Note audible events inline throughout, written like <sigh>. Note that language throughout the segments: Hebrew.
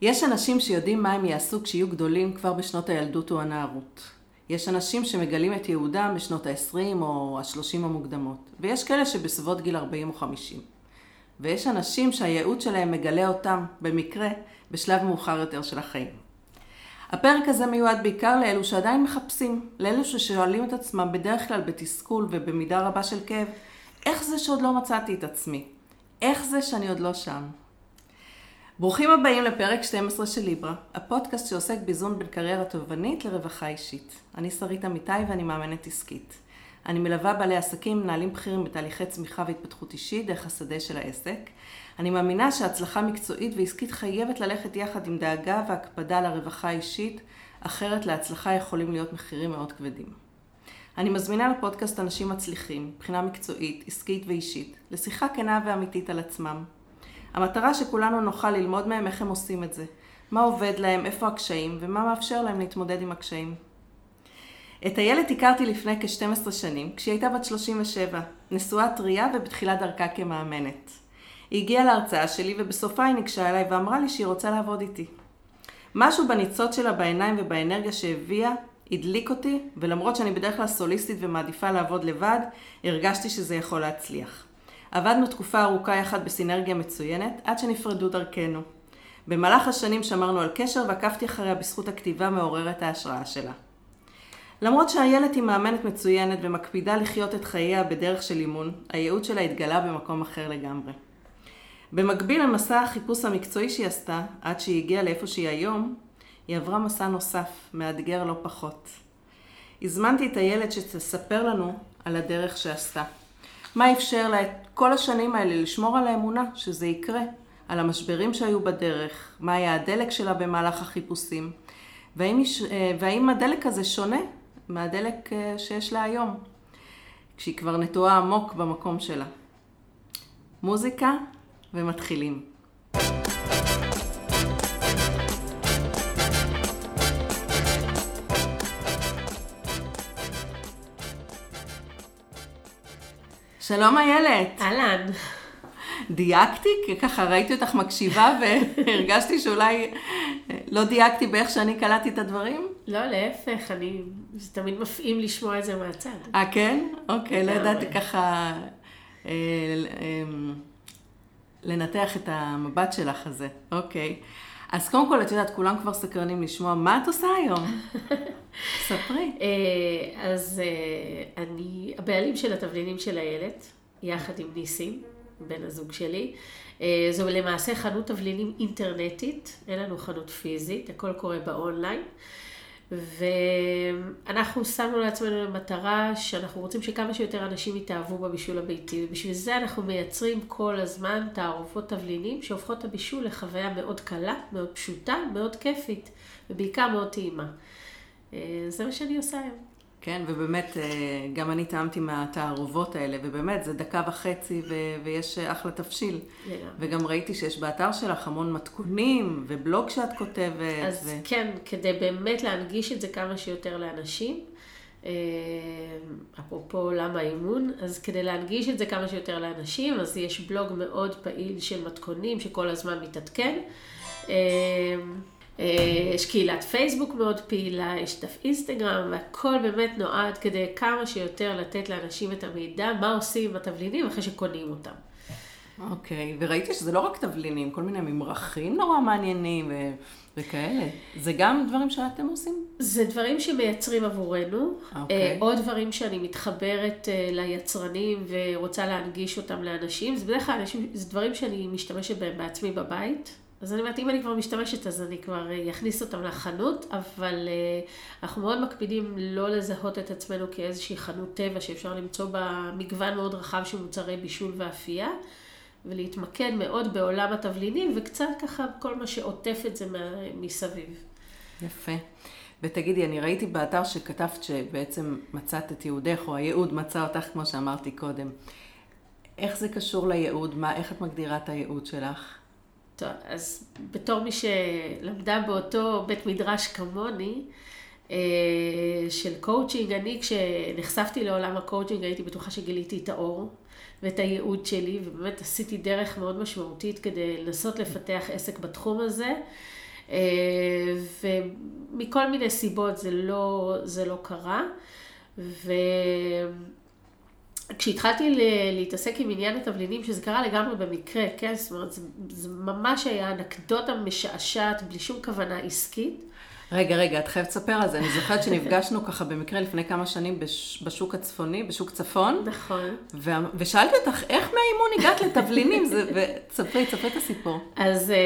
יש אנשים שיודעים מה הם יעשו כשיהיו גדולים כבר בשנות הילדות או הנערות. יש אנשים שמגלים את יהודם בשנות ה-20 או ה-30 המוקדמות, ויש כאלה שבסביבות גיל 40 או 50. ויש אנשים שהייעוד שלהם מגלה אותם, במקרה, בשלב מאוחר יותר של החיים. הפרק הזה מיועד בעיקר לאלו שעדיין מחפשים, לאלו ששואלים את עצמם בדרך כלל בתסכול ובמידה רבה של כאב, איך זה שעוד לא מצאתי את עצמי? איך זה שאני עוד לא שם? ברוכים הבאים לפרק 12 של ליברה, הפודקאסט שעוסק באיזון בין קריירה תובענית לרווחה אישית. אני שרית אמיתי ואני מאמנת עסקית. אני מלווה בעלי עסקים, מנהלים בכירים בתהליכי צמיחה והתפתחות אישית דרך השדה של העסק. אני מאמינה שהצלחה מקצועית ועסקית חייבת ללכת יחד עם דאגה והקפדה לרווחה האישית, אחרת להצלחה יכולים להיות מחירים מאוד כבדים. אני מזמינה לפודקאסט אנשים מצליחים, מבחינה מקצועית, עסקית ואישית, לשיחה כנה ואמיתית על עצמם. המטרה שכולנו נוכל ללמוד מהם איך הם עושים את זה, מה עובד להם, איפה הקשיים, ומה מאפשר להם להתמודד עם הקשיים. את איילת הכרתי לפני כ-12 שנים, כשהיא הייתה בת 37, נשואה טריה ובתחילת דרכה כמאמנת. היא הגיעה להרצאה שלי ובסופה היא ניגשה אליי ואמרה לי שהיא רוצה לעבוד איתי. משהו בניצוץ שלה בעיניים ובאנרגיה שהביאה הדליק אותי, ולמרות שאני בדרך כלל סוליסטית ומעדיפה לעבוד לבד, הרגשתי שזה יכול להצליח. עבדנו תקופה ארוכה יחד בסינרגיה מצוינת, עד שנפרדו דרכנו. במהלך השנים שמרנו על קשר ועקבתי אחריה בזכות הכתיבה מעוררת ההשראה שלה. למרות שהילד היא מאמנת מצוינת ומקפידה לחיות את חייה בדרך של אימון, הייעוד שלה התגלה במקום אחר לגמרי. במקביל למסע החיפוש המקצועי שהיא עשתה, עד שהיא הגיעה לאיפה שהיא היום, היא עברה מסע נוסף, מאתגר לא פחות. הזמנתי את הילד שתספר לנו על הדרך שעשתה. מה אפשר לה את כל השנים האלה לשמור על האמונה שזה יקרה, על המשברים שהיו בדרך, מה היה הדלק שלה במהלך החיפושים, והאם, והאם הדלק הזה שונה מהדלק אה, שיש לה היום, כשהיא כבר נטועה עמוק במקום שלה. מוזיקה ומתחילים. שלום איילת. אהלן. דייקתי? כי ככה ראיתי אותך מקשיבה <laughs> והרגשתי שאולי לא דייקתי באיך שאני קלטתי את הדברים? לא, להפך, אני, זה תמיד מפעים לשמוע את זה מהצד. אה, כן? אוקיי, לא ידעתי ככה אה, אה, לנתח את המבט שלך הזה. אוקיי. אז קודם כל, את יודעת, כולם כבר סקרנים לשמוע, מה את עושה היום? <laughs> ספרי. אה, אז אה, אני הבעלים של התבלינים של איילת, יחד עם ניסים, בן הזוג שלי. אה, זו למעשה חנות תבלינים אינטרנטית, אין לנו חנות פיזית, הכל קורה באונליין. ואנחנו שמנו לעצמנו למטרה שאנחנו רוצים שכמה שיותר אנשים יתאהבו בבישול הביתי, ובשביל זה אנחנו מייצרים כל הזמן תערופות תבלינים שהופכות את הבישול לחוויה מאוד קלה, מאוד פשוטה, מאוד כיפית, ובעיקר מאוד טעימה. אה, זה מה שאני עושה היום. כן, ובאמת, אה, גם אני טעמתי מהתערובות האלה, ובאמת, זה דקה וחצי ו- ויש אחלה תבשיל. Yeah. וגם ראיתי שיש באתר שלך המון מתכונים, ובלוג שאת כותבת. אז ו... כן, כדי באמת להנגיש את זה כמה שיותר לאנשים. אה, אפרופו עולם האימון, אז כדי להנגיש את זה כמה שיותר לאנשים, אז יש בלוג מאוד פעיל של מתכונים שכל הזמן מתעדכן. אה, יש קהילת פייסבוק מאוד פעילה, יש דף אינסטגרם, והכל באמת נועד כדי כמה שיותר לתת לאנשים את המידע, מה עושים עם התבלינים אחרי שקונים אותם. אוקיי, okay. וראיתי שזה לא רק תבלינים, כל מיני ממרחים נורא מעניינים ו... וכאלה. זה גם דברים שאתם עושים? זה דברים שמייצרים עבורנו. Okay. אוקיי. אה, עוד דברים שאני מתחברת אה, ליצרנים ורוצה להנגיש אותם לאנשים. זה בדרך כלל זה דברים שאני משתמשת בהם בעצמי בבית. אז אני אומרת, אם אני כבר משתמשת, אז אני כבר אכניס אותם לחנות, אבל uh, אנחנו מאוד מקפידים לא לזהות את עצמנו כאיזושהי חנות טבע שאפשר למצוא בה מגוון מאוד רחב של מוצרי בישול ואפייה, ולהתמקד מאוד בעולם התבלינים, וקצת ככה כל מה שעוטף את זה מסביב. יפה. ותגידי, אני ראיתי באתר שכתבת שבעצם מצאת את ייעודך, או הייעוד מצא אותך, כמו שאמרתי קודם. איך זה קשור לייעוד? מה, איך את מגדירה את הייעוד שלך? טוב, אז בתור מי שלמדה באותו בית מדרש כמוני, אה, של קואוצ'ינג, אני כשנחשפתי לעולם הקואוצ'ינג הייתי בטוחה שגיליתי את האור ואת הייעוד שלי, ובאמת עשיתי דרך מאוד משמעותית כדי לנסות לפתח עסק בתחום הזה. ומכל מיני סיבות זה לא, זה לא קרה. ו... כשהתחלתי להתעסק עם עניין התבלינים, שזה קרה לגמרי במקרה, כן? זאת אומרת, זה, זה ממש היה אנקדוטה משעשעת, בלי שום כוונה עסקית. רגע, רגע, את חייבת לספר על זה. אני זוכרת שנפגשנו ככה במקרה לפני כמה שנים בש, בשוק הצפוני, בשוק צפון. נכון. ו, ושאלתי אותך, איך מהאימון הגעת לתבלינים? זה, וצפרי, צפרי את הסיפור. אז, אה,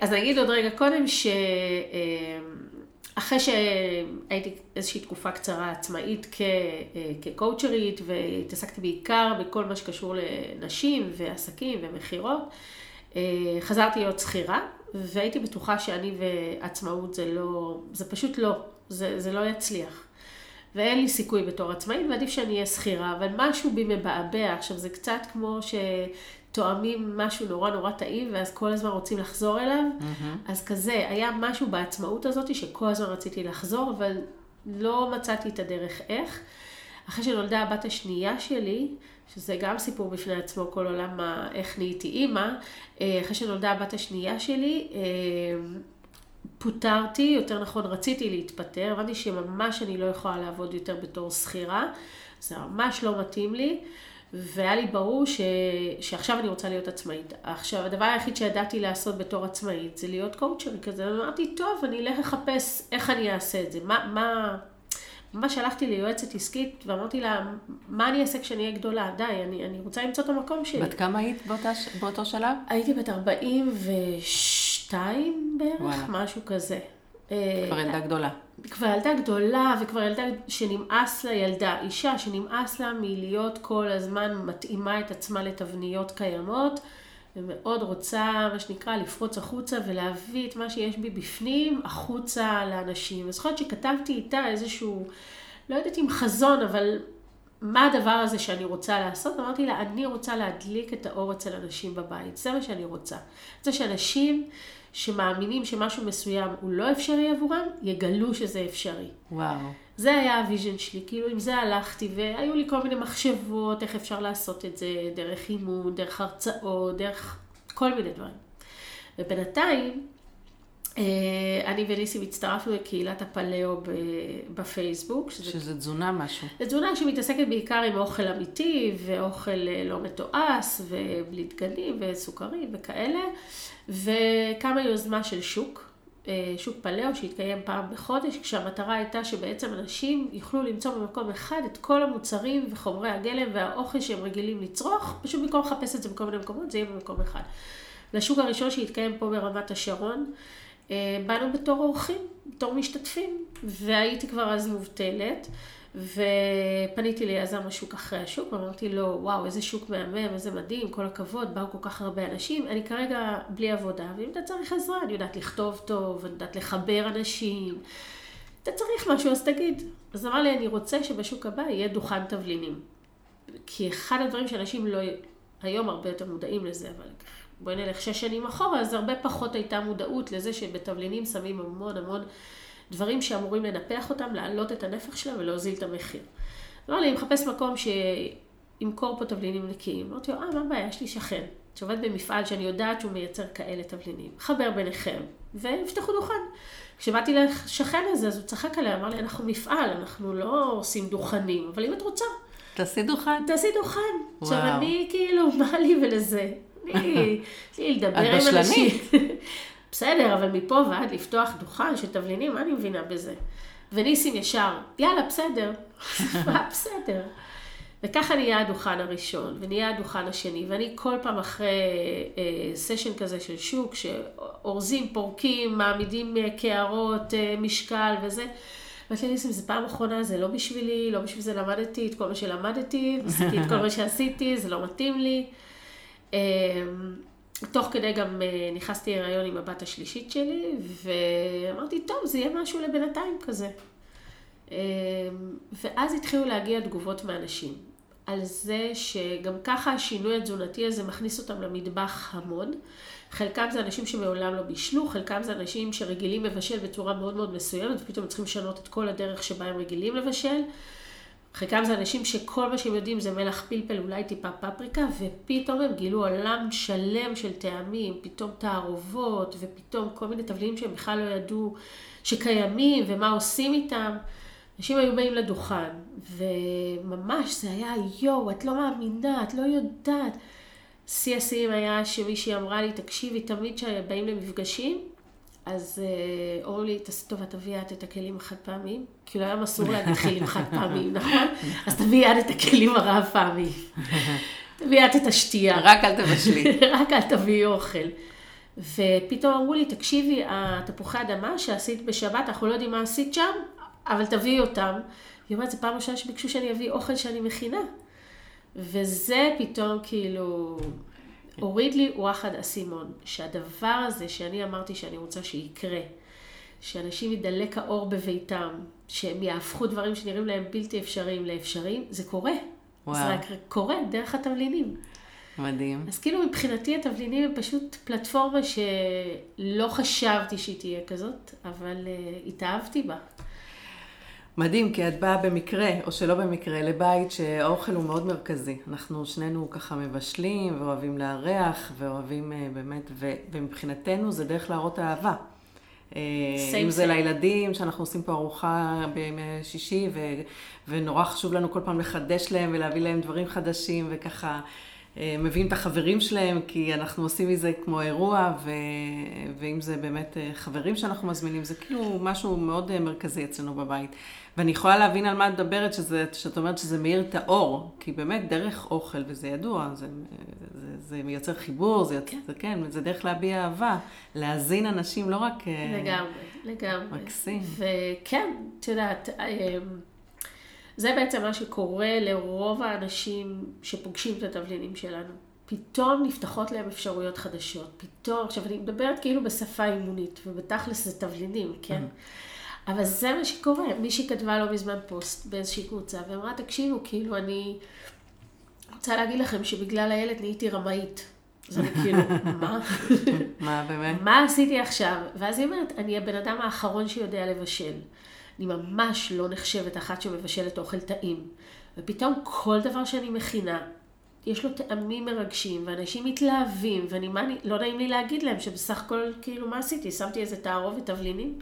אז אני אגיד עוד רגע קודם, ש... אחרי שהייתי איזושהי תקופה קצרה עצמאית כ, אה, כקואוצ'רית והתעסקתי בעיקר בכל מה שקשור לנשים ועסקים ומכירות, אה, חזרתי להיות שכירה והייתי בטוחה שאני ועצמאות זה לא, זה פשוט לא, זה, זה לא יצליח. ואין לי סיכוי בתור עצמאית ועדיף שאני אהיה שכירה, אבל משהו בי מבעבע. עכשיו זה קצת כמו ש... תואמים משהו נורא נורא טעים, ואז כל הזמן רוצים לחזור אליו. Mm-hmm. אז כזה, היה משהו בעצמאות הזאת שכל הזמן רציתי לחזור, אבל לא מצאתי את הדרך איך. אחרי שנולדה הבת השנייה שלי, שזה גם סיפור בפני עצמו, כל עולם איך נהייתי אימא, אה, אחרי שנולדה הבת השנייה שלי, אה, פוטרתי, יותר נכון רציתי להתפטר, הבנתי שממש אני לא יכולה לעבוד יותר בתור שכירה, זה ממש לא מתאים לי. והיה לי ברור ש... שעכשיו אני רוצה להיות עצמאית. עכשיו, הדבר היחיד שידעתי לעשות בתור עצמאית זה להיות קואוצ'רית כזה. אמרתי, טוב, אני אלך לחפש איך אני אעשה את זה. מה, מה... ממש הלכתי ליועצת עסקית ואמרתי לה, מה אני אעשה כשאני אהיה גדולה? די, אני, אני רוצה למצוא את המקום שלי. בת כמה היית באותה, באותו שלב? הייתי בת 42 בערך, וואלה. משהו כזה. כבר ילדה גדולה. כבר ילדה גדולה, וכבר ילדה שנמאס לה, ילדה, אישה שנמאס לה מלהיות כל הזמן מתאימה את עצמה לתבניות קיימות, ומאוד רוצה, מה שנקרא, לפרוץ החוצה ולהביא את מה שיש בי בפנים החוצה לאנשים. אז זוכרת שכתבתי איתה איזשהו, לא יודעת אם חזון, אבל מה הדבר הזה שאני רוצה לעשות? אמרתי לה, אני רוצה להדליק את האור אצל אנשים בבית, זה מה שאני רוצה. זה שאנשים... שמאמינים שמשהו מסוים הוא לא אפשרי עבורם, יגלו שזה אפשרי. וואו. זה היה ה vision שלי, כאילו עם זה הלכתי, והיו לי כל מיני מחשבות איך אפשר לעשות את זה, דרך אימון, דרך הרצאות, דרך כל מיני דברים. ובינתיים, אני וניסים הצטרפנו לקהילת הפלאו בפייסבוק. שזה, שזה תזונה משהו. זו תזונה שמתעסקת בעיקר עם אוכל אמיתי, ואוכל אה, לא מתועש, ובלי דגנים, וסוכרים וכאלה. וקמה יוזמה של שוק, אה, שוק פלאו שהתקיים פעם בחודש, כשהמטרה הייתה שבעצם אנשים יוכלו למצוא במקום אחד את כל המוצרים וחומרי הגלם והאוכל שהם רגילים לצרוך, פשוט במקום לחפש את זה בכל מיני מקומות, זה יהיה במקום אחד. לשוק הראשון שהתקיים פה ברמת השרון, אה, באנו בתור אורחים, בתור משתתפים, והייתי כבר אז מובטלת. ופניתי ליזם השוק אחרי השוק, ואמרתי לו, וואו, איזה שוק מהמם, איזה מדהים, כל הכבוד, באו כל כך הרבה אנשים, אני כרגע בלי עבודה, ואם אתה צריך עזרה, אני יודעת לכתוב טוב, אני יודעת לחבר אנשים, אתה צריך משהו, אז תגיד. אז אמר לי, אני רוצה שבשוק הבא יהיה דוכן תבלינים. כי אחד הדברים שאנשים לא, היום הרבה יותר מודעים לזה, אבל בואי נלך שש שנים אחורה, אז הרבה פחות הייתה מודעות לזה שבתבלינים שמים המון המון דברים שאמורים לנפח אותם, להעלות את הנפח שלהם ולהוזיל את המחיר. אמר לי, אני מחפש מקום שימכור פה תבלינים נקיים. אמרתי לו, אה, מה הבעיה? יש לי שכן, שעובד במפעל שאני יודעת שהוא מייצר כאלה תבלינים. חבר ביניכם, ויפתחו דוכן. כשבאתי לשכן הזה, אז הוא צחק עליה, אמר לי, אנחנו מפעל, אנחנו לא עושים דוכנים, אבל אם את רוצה... תעשי דוכן. תעשי דוכן. וואו. עכשיו, אני כאילו, מה לי ולזה? אני, לי לדבר עם אנשים. את <laughs> בשלנית. בסדר, אבל מפה ועד לפתוח דוכן של תבלינים, מה אני מבינה בזה? וניסים ישר, יאללה, בסדר, <laughs> מה בסדר? וככה נהיה הדוכן הראשון, ונהיה הדוכן השני, ואני כל פעם אחרי אה, סשן כזה של שוק, שאורזים, פורקים, מעמידים אה, קערות, אה, משקל וזה, אמרתי ניסים, זו פעם אחרונה, זה לא בשבילי, לא בשביל זה למדתי את כל מה שלמדתי, עשיתי את כל מה שעשיתי, זה לא מתאים לי. אה, תוך כדי גם אה, נכנסתי להיריון עם הבת השלישית שלי, ואמרתי, טוב, זה יהיה משהו לבינתיים כזה. אה, ואז התחילו להגיע תגובות מאנשים. על זה שגם ככה השינוי התזונתי הזה מכניס אותם למטבח המון. חלקם זה אנשים שמעולם לא בישלו, חלקם זה אנשים שרגילים לבשל בצורה מאוד מאוד מסוימת, ופתאום צריכים לשנות את כל הדרך שבה הם רגילים לבשל. חלקם זה אנשים שכל מה שהם יודעים זה מלח פלפל, אולי טיפה פפריקה, ופתאום הם גילו עולם שלם של טעמים, פתאום תערובות, ופתאום כל מיני תבלינים שהם בכלל לא ידעו שקיימים, ומה עושים איתם. אנשים היו באים לדוכן, וממש זה היה, יואו, את לא מאמינה, את לא יודעת. שיא השיאים היה שמישהי אמרה לי, תקשיבי, תמיד כשבאים למפגשים, אז אה, אומרים לי, טוב, תביאי את את הכלים החד פעמיים. כאילו היום אסור להגיד כלים חד פעמיים, <laughs> נכון? אז תביאי את את הכלים הרב פעמיים. תביאי את את השתייה. רק אל תבשלי. <laughs> רק אל תביאי אוכל. ופתאום אמרו לי, תקשיבי, התפוחי אדמה שעשית בשבת, אנחנו לא יודעים מה עשית שם, אבל תביאי אותם. היא אומרת, זו פעם ראשונה שביקשו שאני אביא אוכל שאני מכינה. וזה פתאום כאילו הוריד לי וואחד אסימון, שהדבר הזה שאני אמרתי שאני רוצה שיקרה, שאנשים ידלק האור בביתם, שהם יהפכו דברים שנראים להם בלתי אפשריים לאפשריים, זה קורה. וואו. זה רק קורה דרך התבלינים. מדהים. אז כאילו מבחינתי התבלינים הם פשוט פלטפורמה שלא חשבתי שהיא תהיה כזאת, אבל uh, התאהבתי בה. מדהים, כי את באה במקרה, או שלא במקרה, לבית שהאוכל הוא מאוד מרכזי. אנחנו שנינו ככה מבשלים, ואוהבים לארח, ואוהבים uh, באמת, ו, ומבחינתנו זה דרך להראות אהבה. אה, אם זה לילדים, שאנחנו עושים פה ארוחה בימי שישי, ו, ונורא חשוב לנו כל פעם לחדש להם ולהביא להם דברים חדשים, וככה אה, מביאים את החברים שלהם, כי אנחנו עושים מזה כמו אירוע, ו... ואם זה באמת אה, חברים שאנחנו מזמינים, זה כאילו משהו מאוד אה, מרכזי אצלנו בבית. ואני יכולה להבין על מה את מדברת, שזה, שאת אומרת שזה מאיר את האור, כי באמת דרך אוכל, וזה ידוע, זה, זה, זה מייצר חיבור, זה, כן. זה כן, זה דרך להביע אהבה, להזין אנשים, לא רק... לגמרי, לגמרי. מקסים. וכן, את יודעת, זה בעצם מה שקורה לרוב האנשים שפוגשים את התבלינים שלנו. פתאום נפתחות להם אפשרויות חדשות. פתאום, עכשיו אני מדברת כאילו בשפה אימונית, ובתכלס זה תבלינים, כן? Mm-hmm. אבל זה מה שקורה. מישהי כתבה לא מזמן פוסט באיזושהי קבוצה, ואמרה, תקשיבו, כאילו, אני רוצה להגיד לכם שבגלל הילד נהייתי רמאית. אז אני כאילו, מה? <laughs> מה באמת? מה עשיתי עכשיו? ואז היא אומרת, אני הבן אדם האחרון שיודע לבשל. אני ממש לא נחשבת אחת שמבשלת אוכל טעים. ופתאום כל דבר שאני מכינה, יש לו טעמים מרגשים, ואנשים מתלהבים, ואני, מה, אני, לא נעים לי להגיד להם שבסך הכל, כאילו, מה עשיתי? שמתי איזה תערובת תבלינים?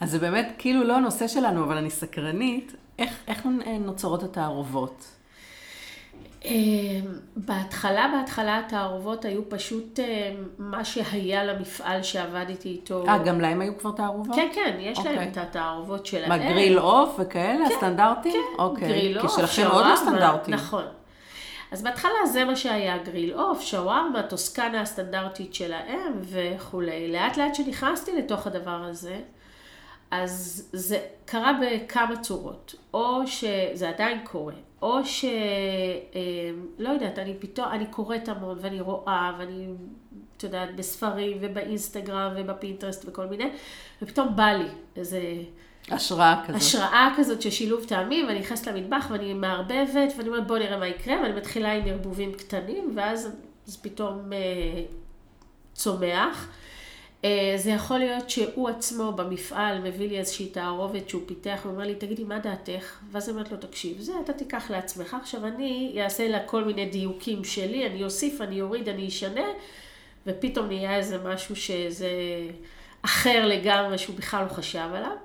אז זה באמת כאילו לא הנושא שלנו, אבל אני סקרנית, איך, איך נוצרות התערובות? אמ, בהתחלה, בהתחלה התערובות היו פשוט אמ, מה שהיה למפעל שעבדתי איתו. אה, גם להם היו כבר תערובות? כן, כן, יש okay. להם אוקיי. את התערובות שלהם. מה, גריל עוף וכאלה, כן, הסטנדרטים? כן, אוקיי. גריל עוף, שווארמה. כי שלכם מאוד לא סטנדרטי. נכון. אז בהתחלה זה מה שהיה גריל עוף, שווארמה, טוסקנה הסטנדרטית שלהם וכולי. לאט לאט שנכנסתי לתוך הדבר הזה, אז זה קרה בכמה צורות. או שזה עדיין קורה, או ש... אמ, לא יודעת, אני פתאום, אני קוראת המון ואני רואה ואני, את יודעת, בספרים ובאינסטגרם ובפינטרסט וכל מיני, ופתאום בא לי איזה... השראה כזאת. השראה כזאת של שילוב טעמים, ואני נכנסת למטבח ואני מערבבת, ואני אומרת בוא נראה מה יקרה, ואני מתחילה עם ערבובים קטנים, ואז זה פתאום אה, צומח. אה, זה יכול להיות שהוא עצמו במפעל מביא לי איזושהי תערובת שהוא פיתח ואומר לי, תגידי, מה דעתך? ואז אומרת לו, תקשיב, זה אתה תיקח לעצמך, עכשיו אני אעשה לה כל מיני דיוקים שלי, אני אוסיף, אני אוריד, אני אשנה, ופתאום נהיה איזה משהו שזה אחר לגמרי, שהוא בכלל לא חשב עליו.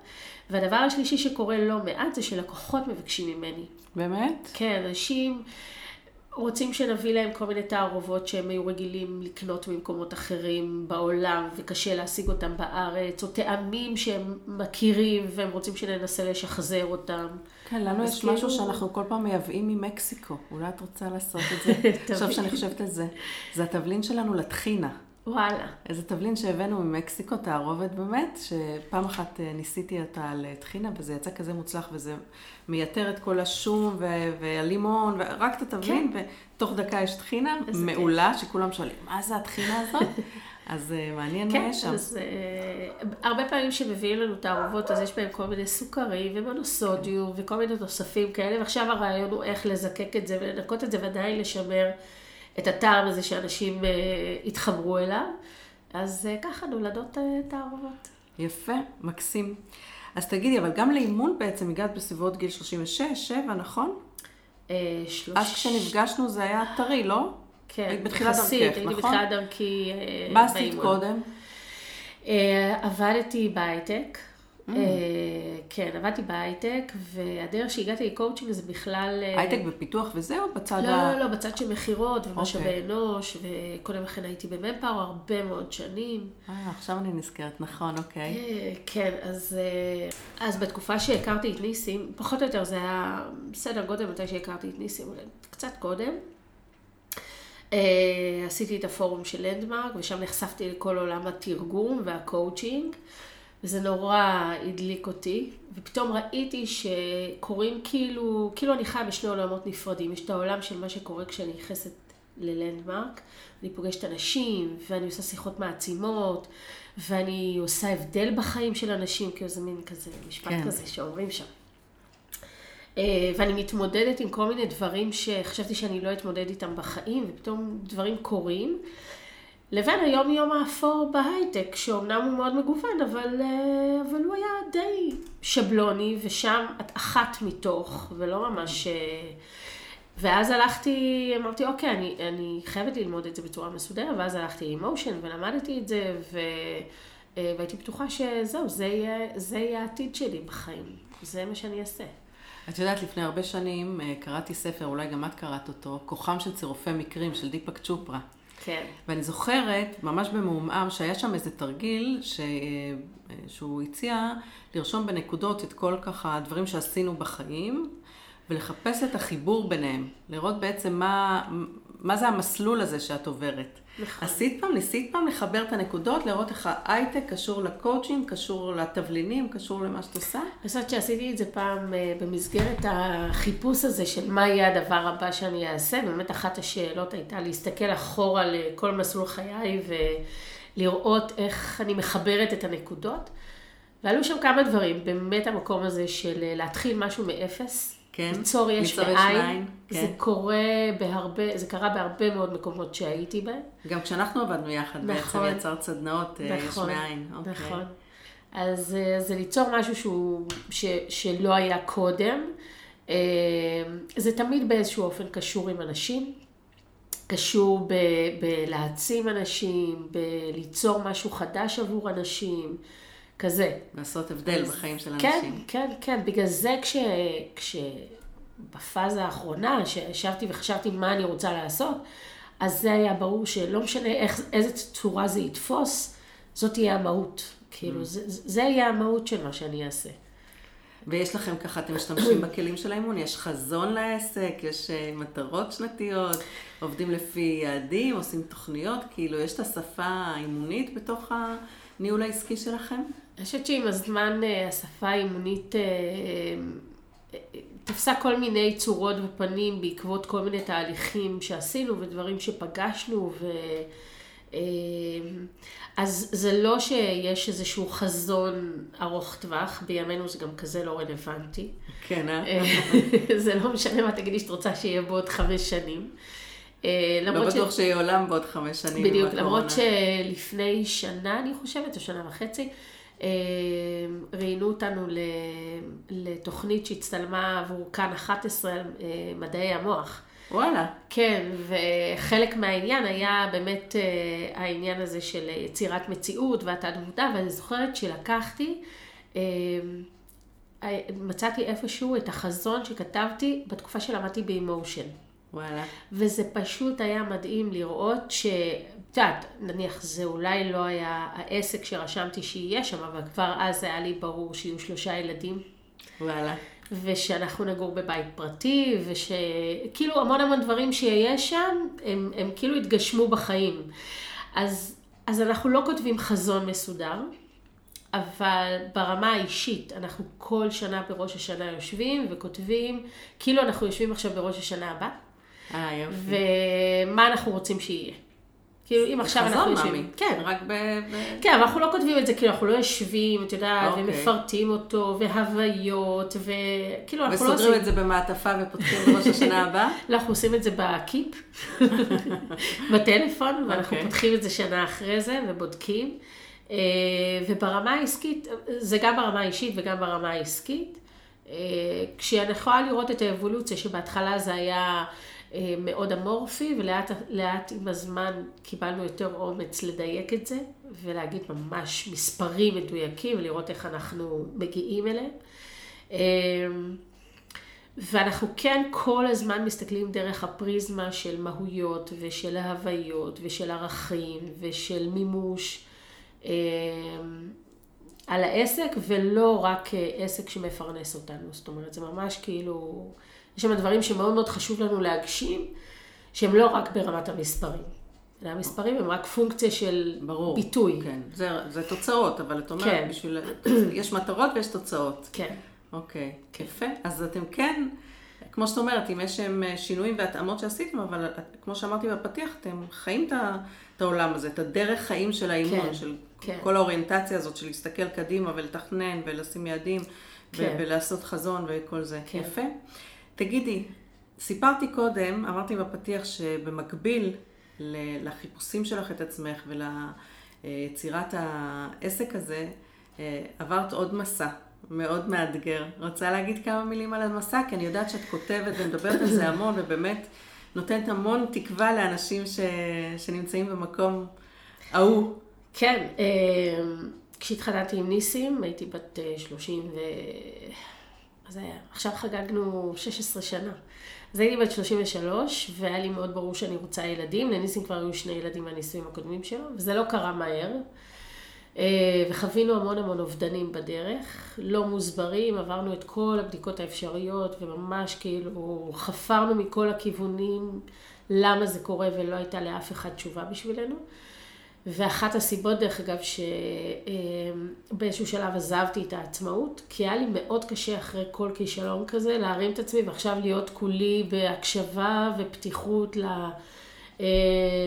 והדבר השלישי שקורה לא מעט זה שלקוחות מבקשים ממני. באמת? כן, אנשים... רוצים שנביא להם כל מיני תערובות שהם היו רגילים לקנות ממקומות אחרים בעולם וקשה להשיג אותם בארץ, או טעמים שהם מכירים והם רוצים שננסה לשחזר אותם. כן, לנו יש כאילו... משהו שאנחנו כל פעם מייבאים ממקסיקו. אולי את רוצה לעשות את זה? <laughs> עכשיו שאני חושבת על זה. זה התבלין שלנו לטחינה. וואלה. איזה תבלין שהבאנו ממקסיקו, תערובת באמת, שפעם אחת אה, ניסיתי אותה על טחינה, וזה יצא כזה מוצלח, וזה מייתר את כל השום והלימון, ורק את התבלין, כן. ותוך דקה יש טחינה מעולה, כיף. שכולם שואלים, מה זה הטחינה הזאת? <laughs> אז uh, מעניין כן, מה יש שם. כן, אז uh, הרבה פעמים שמביאים לנו תערובות, אז יש בהם כל מיני סוכרים ומונוסודיום וכל מיני תוספים כאלה, ועכשיו הרעיון הוא איך לזקק את זה ולנקות את זה ועדיין לשמר את הטעם הזה שאנשים אה, התחברו אליו. אז אה, ככה נולדות אה, תערובות. יפה, מקסים. אז תגידי, אבל גם לאימון בעצם הגעת בסביבות גיל 36, 7, נכון? אה, שלוש... אז כשנפגשנו זה היה טרי, לא? כן, היית בתחילת דרכך, הייתי נכון? בתחילת דרכי אה, מה עשית באימון. קודם? אה, עבדתי בהייטק. אממ. אה, כן, עבדתי בהייטק, והדרך שהגעתי לקואוצ'ינג זה בכלל... אה, הייטק בפיתוח וזה, או בצד לא, ה... לא, לא, בצד של מכירות ומשאבי אוקיי. אנוש, וקודם לכן הייתי במנפאור הרבה מאוד שנים. אה, עכשיו אני נזכרת, נכון, אוקיי. אה, כן, אז, אז בתקופה שהכרתי את ניסים, פחות או יותר זה היה סדר גודל מתי שהכרתי את ניסים, קצת קודם. אה, עשיתי את הפורום של לנדמרק, ושם נחשפתי לכל עולם התרגום והקואוצ'ינג, וזה נורא הדליק אותי, ופתאום ראיתי שקורים כאילו, כאילו אני חיה בשני עולמות נפרדים. יש את העולם של מה שקורה כשאני נכנסת ללנדמרק, אני פוגשת אנשים, ואני עושה שיחות מעצימות, ואני עושה הבדל בחיים של אנשים, כאילו זה מין כזה משפט כן. כזה שאומרים שם. אה, ואני מתמודדת עם כל מיני דברים שחשבתי שאני לא אתמודד איתם בחיים, ופתאום דברים קורים. לבין היום יום האפור בהייטק, שאומנם הוא מאוד מגוון, אבל, אה, אבל הוא היה די שבלוני, ושם את אחת מתוך, ולא ממש... אה, ואז הלכתי, אמרתי, אוקיי, אני, אני חייבת ללמוד את זה בצורה מסודרת, ואז הלכתי עם מושן ולמדתי את זה, ו, אה, והייתי בטוחה שזהו, זה יהיה, זה יהיה העתיד שלי בחיים, זה מה שאני אעשה. את יודעת, לפני הרבה שנים קראתי ספר, אולי גם את קראת אותו, כוחם של צירופי מקרים של דיפק צ'ופרה. כן. ואני זוכרת, ממש במעומעם, שהיה שם איזה תרגיל ש... שהוא הציע לרשום בנקודות את כל ככה הדברים שעשינו בחיים, ולחפש את החיבור ביניהם. לראות בעצם מה, מה זה המסלול הזה שאת עוברת. נכון. עשית פעם, ניסית פעם לחבר את הנקודות, לראות איך ההייטק קשור לקואוצ'ינג, קשור לתבלינים, קשור למה שאת עושה? אני חושבת שעשיתי את זה פעם אה, במסגרת החיפוש הזה של מה יהיה הדבר הבא שאני אעשה. באמת אחת השאלות הייתה להסתכל אחורה לכל מסלול חיי ולראות איך אני מחברת את הנקודות. ועלו שם כמה דברים, באמת המקום הזה של אה, להתחיל משהו מאפס. כן. ליצור יש יש מאין. מאין, זה כן. קורה בהרבה, זה קרה בהרבה מאוד מקומות שהייתי בהם. גם כשאנחנו עבדנו יחד, נכון. בעצם יצרת סדנאות, אה, יש נכון, מאין. אוקיי. נכון. אז אה, זה ליצור משהו שהוא, ש, שלא היה קודם. אה, זה תמיד באיזשהו אופן קשור עם אנשים, קשור ב, בלהעצים אנשים, בליצור משהו חדש עבור אנשים, כזה. לעשות הבדל אז- בחיים של כן, אנשים. כן, כן. בגלל זה כש... כש... בפאזה האחרונה, שישבתי וחשבתי מה אני רוצה לעשות, אז זה היה ברור שלא משנה איך, איזה צורה זה יתפוס, זאת תהיה המהות. כאילו, זה, זה יהיה המהות של מה שאני אעשה. ויש לכם ככה, אתם משתמשים בכלים של האימון, יש חזון לעסק, יש אה, מטרות שנתיות, עובדים לפי יעדים, עושים תוכניות, כאילו יש את השפה האימונית בתוך הניהול העסקי שלכם? אני חושבת שעם הזמן אה, השפה האימונית אה, אה, תפסה כל מיני צורות ופנים בעקבות כל מיני תהליכים שעשינו ודברים שפגשנו ו... אז זה לא שיש איזשהו חזון ארוך טווח, בימינו זה גם כזה לא רלוונטי. כן, אה? <laughs> זה לא משנה מה תגידי שאת רוצה שיהיה בעוד חמש שנים. לא למרות ש- בטוח שיהיה עולם בעוד חמש שנים. בדיוק, הקורונה. למרות שלפני שנה, אני חושבת, או שנה וחצי, ראיינו אותנו לתוכנית שהצטלמה עבור כאן 11 על אה, מדעי המוח. וואלה. כן, וחלק מהעניין היה באמת אה, העניין הזה של יצירת מציאות והתת מודע, ואני זוכרת שלקחתי, אה, אה, מצאתי איפשהו את החזון שכתבתי בתקופה שלמדתי באמושן. וואלה. וזה פשוט היה מדהים לראות ש... את יודעת, נניח זה אולי לא היה העסק שרשמתי שיהיה שם, אבל כבר אז היה לי ברור שיהיו שלושה ילדים, וואלה. ושאנחנו נגור בבית פרטי, ושכאילו המון המון דברים שיש שם, הם, הם כאילו התגשמו בחיים. אז, אז אנחנו לא כותבים חזון מסודר, אבל ברמה האישית, אנחנו כל שנה בראש השנה יושבים וכותבים, כאילו אנחנו יושבים עכשיו בראש השנה הבא. אה, יופי. ומה אנחנו רוצים שיהיה. כאילו, אם עכשיו אנחנו חזון, יושבים... מאמי. כן, רק ב... כן, אבל אנחנו לא כותבים את זה, כאילו, אנחנו לא יושבים, את יודעת, אוקיי. ומפרטים אותו, והוויות, וכאילו, אנחנו לא וסוגרים עושים... את זה במעטפה ופותחים בראש השנה הבאה? <laughs> לא, אנחנו עושים את זה בקיפ, <laughs> בטלפון, ואנחנו אוקיי. פותחים את זה שנה אחרי זה, ובודקים. וברמה העסקית, זה גם ברמה האישית וגם ברמה העסקית. כשאני יכולה לראות את האבולוציה, שבהתחלה זה היה מאוד אמורפי, ולאט עם הזמן קיבלנו יותר אומץ לדייק את זה, ולהגיד ממש מספרים מדויקים, ולראות איך אנחנו מגיעים אליהם. ואנחנו כן כל הזמן מסתכלים דרך הפריזמה של מהויות ושל ההוויות ושל ערכים ושל מימוש אה, על העסק ולא רק עסק שמפרנס אותנו. זאת אומרת, זה ממש כאילו, יש שם דברים שמאוד מאוד חשוב לנו להגשים, שהם לא רק ברמת המספרים. המספרים הם רק פונקציה של ברור, ביטוי. כן, זה, זה תוצאות, אבל את אומרת, כן. בשביל... <coughs> יש מטרות ויש תוצאות. כן. אוקיי, okay, יפה. אז אתם כן, כמו שאת אומרת, אם יש שם אה, שינויים והתאמות שעשיתם, אבל אה, כמו שאמרתי בפתיח, אתם חיים את העולם הזה, את הדרך חיים של האימון, כן, של כן. כל האוריינטציה הזאת, של להסתכל קדימה ולתכנן ולשים יעדים כן. ולעשות חזון וכל זה. כן. יפה. תגידי, סיפרתי קודם, אמרתי בפתיח שבמקביל לחיפושים שלך את עצמך וליצירת העסק הזה, אה, עברת עוד מסע. מאוד מאתגר. רוצה להגיד כמה מילים על המסע? כי אני יודעת שאת כותבת ומדברת על זה המון, ובאמת נותנת המון תקווה לאנשים ש... שנמצאים במקום ההוא. כן, אה, כשהתחתנתי עם ניסים, הייתי בת 30 אה, ו... אז היה, עכשיו חגגנו 16 שנה. אז הייתי בת 33, והיה לי מאוד ברור שאני רוצה ילדים. לניסים כבר היו שני ילדים מהנישואים הקודמים שלו, וזה לא קרה מהר. אה, וחווינו המון המון אובדנים בדרך, לא מוסברים, עברנו את כל הבדיקות האפשריות וממש כאילו חפרנו מכל הכיוונים למה זה קורה ולא הייתה לאף אחד תשובה בשבילנו. ואחת הסיבות, דרך אגב, שבאיזשהו שלב עזבתי את העצמאות, כי היה לי מאוד קשה אחרי כל כישלון כזה להרים את עצמי ועכשיו להיות כולי בהקשבה ופתיחות אה,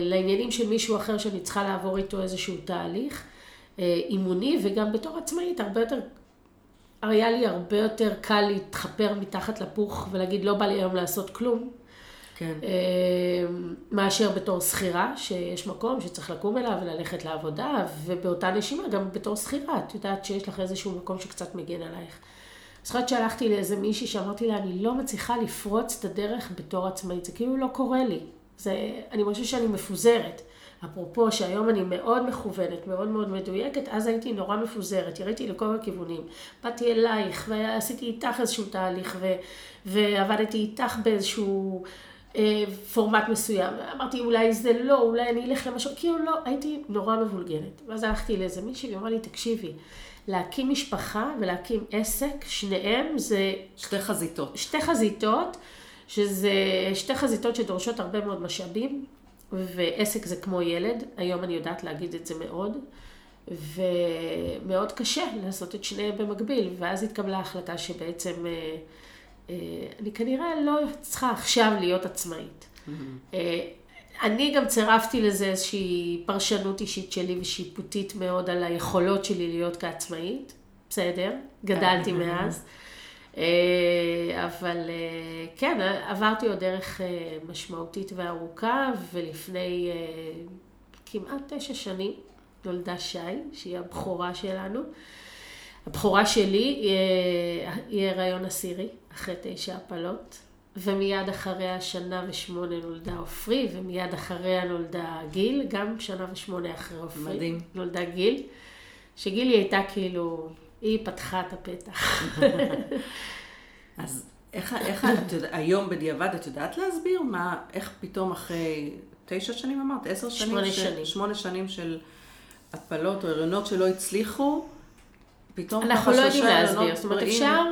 לעניינים של מישהו אחר שאני צריכה לעבור איתו איזשהו תהליך. אה, אימוני, וגם בתור עצמאית הרבה יותר, היה לי הרבה יותר קל להתחפר מתחת לפוך ולהגיד לא בא לי היום לעשות כלום. כן. אה, מאשר בתור שכירה, שיש מקום שצריך לקום אליו וללכת לעבודה, ובאותה נשימה גם בתור שכירה, את יודעת שיש לך איזשהו מקום שקצת מגן עלייך. זוכרת שהלכתי לאיזה מישהי שאמרתי לה, אני לא מצליחה לפרוץ את הדרך בתור עצמאית, זה כאילו לא קורה לי. זה, אני חושבת שאני מפוזרת. אפרופו שהיום אני מאוד מכוונת, מאוד מאוד מדויקת, אז הייתי נורא מפוזרת, יריתי לכל הכיוונים. באתי אלייך ועשיתי איתך איזשהו תהליך ו, ועבדתי איתך באיזשהו פורמט מסוים. אמרתי אולי זה לא, אולי אני אלך למשהו, כאילו לא, הייתי נורא מבולגנת. ואז הלכתי לאיזה מישהי והיא אמרה לי, תקשיבי, להקים משפחה ולהקים עסק, שניהם זה... שתי חזיתות. שתי חזיתות, שזה שתי חזיתות שדורשות הרבה מאוד משאבים. ועסק זה כמו ילד, היום אני יודעת להגיד את זה מאוד, ומאוד קשה לעשות את שניהם במקביל, ואז התקבלה החלטה שבעצם אה, אה, אני כנראה לא צריכה עכשיו להיות עצמאית. Mm-hmm. אני גם צירפתי לזה איזושהי פרשנות אישית שלי ושיפוטית מאוד על היכולות שלי להיות כעצמאית, בסדר, גדלתי מאז. אה, אבל אה, כן, עברתי עוד דרך אה, משמעותית וארוכה, ולפני כמעט תשע שנים נולדה שי, שהיא הבכורה שלנו. הבכורה שלי היא הריון עשירי, אחרי תשע הפלות, ומיד אחריה שנה ושמונה נולדה עופרי, ומיד אחריה נולדה גיל, גם שנה ושמונה אחרי עופרי. מדהים. נולדה גיל, שגילי הייתה כאילו היא פתחה את הפתח. <laughs> אז איך, איך את יודעת, היום בדיעבד את יודעת להסביר מה, איך פתאום אחרי תשע שנים אמרת? עשר שנים? שמונה שנים. שמונה שנים של הפלות או הריונות שלא הצליחו, פתאום אנחנו לא יודעים להסביר, זאת אומרת אפשר,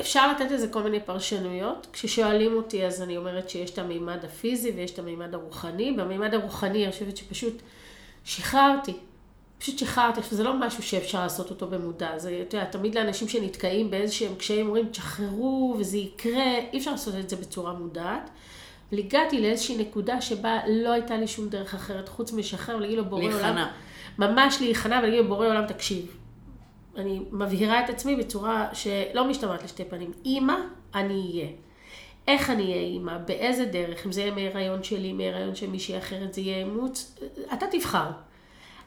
אפשר לתת לזה כל מיני פרשנויות. כששואלים אותי אז אני אומרת שיש את המימד הפיזי ויש את המימד הרוחני. במימד הרוחני אני חושבת שפשוט שחררתי. פשוט שחררתי, זה לא משהו שאפשר לעשות אותו במודע, זה, אתה יודע, תמיד לאנשים שנתקעים באיזשהם קשיים אומרים, תשחררו וזה יקרה, אי אפשר לעשות את זה בצורה מודעת. אבל הגעתי לאיזושהי נקודה שבה לא הייתה לי שום דרך אחרת חוץ מלשחרר ולהגיד לו בורא עולם. להיכנע. ממש להיכנע ולהגיד לו בורא עולם, תקשיב. אני מבהירה את עצמי בצורה שלא משתמעת לשתי פנים. אימא, אני אהיה. איך אני אהיה אימא, באיזה דרך, אם זה יהיה מהיריון שלי, מהיריון של מישהי אחרת, זה יהיה אימוץ, אתה תבחר.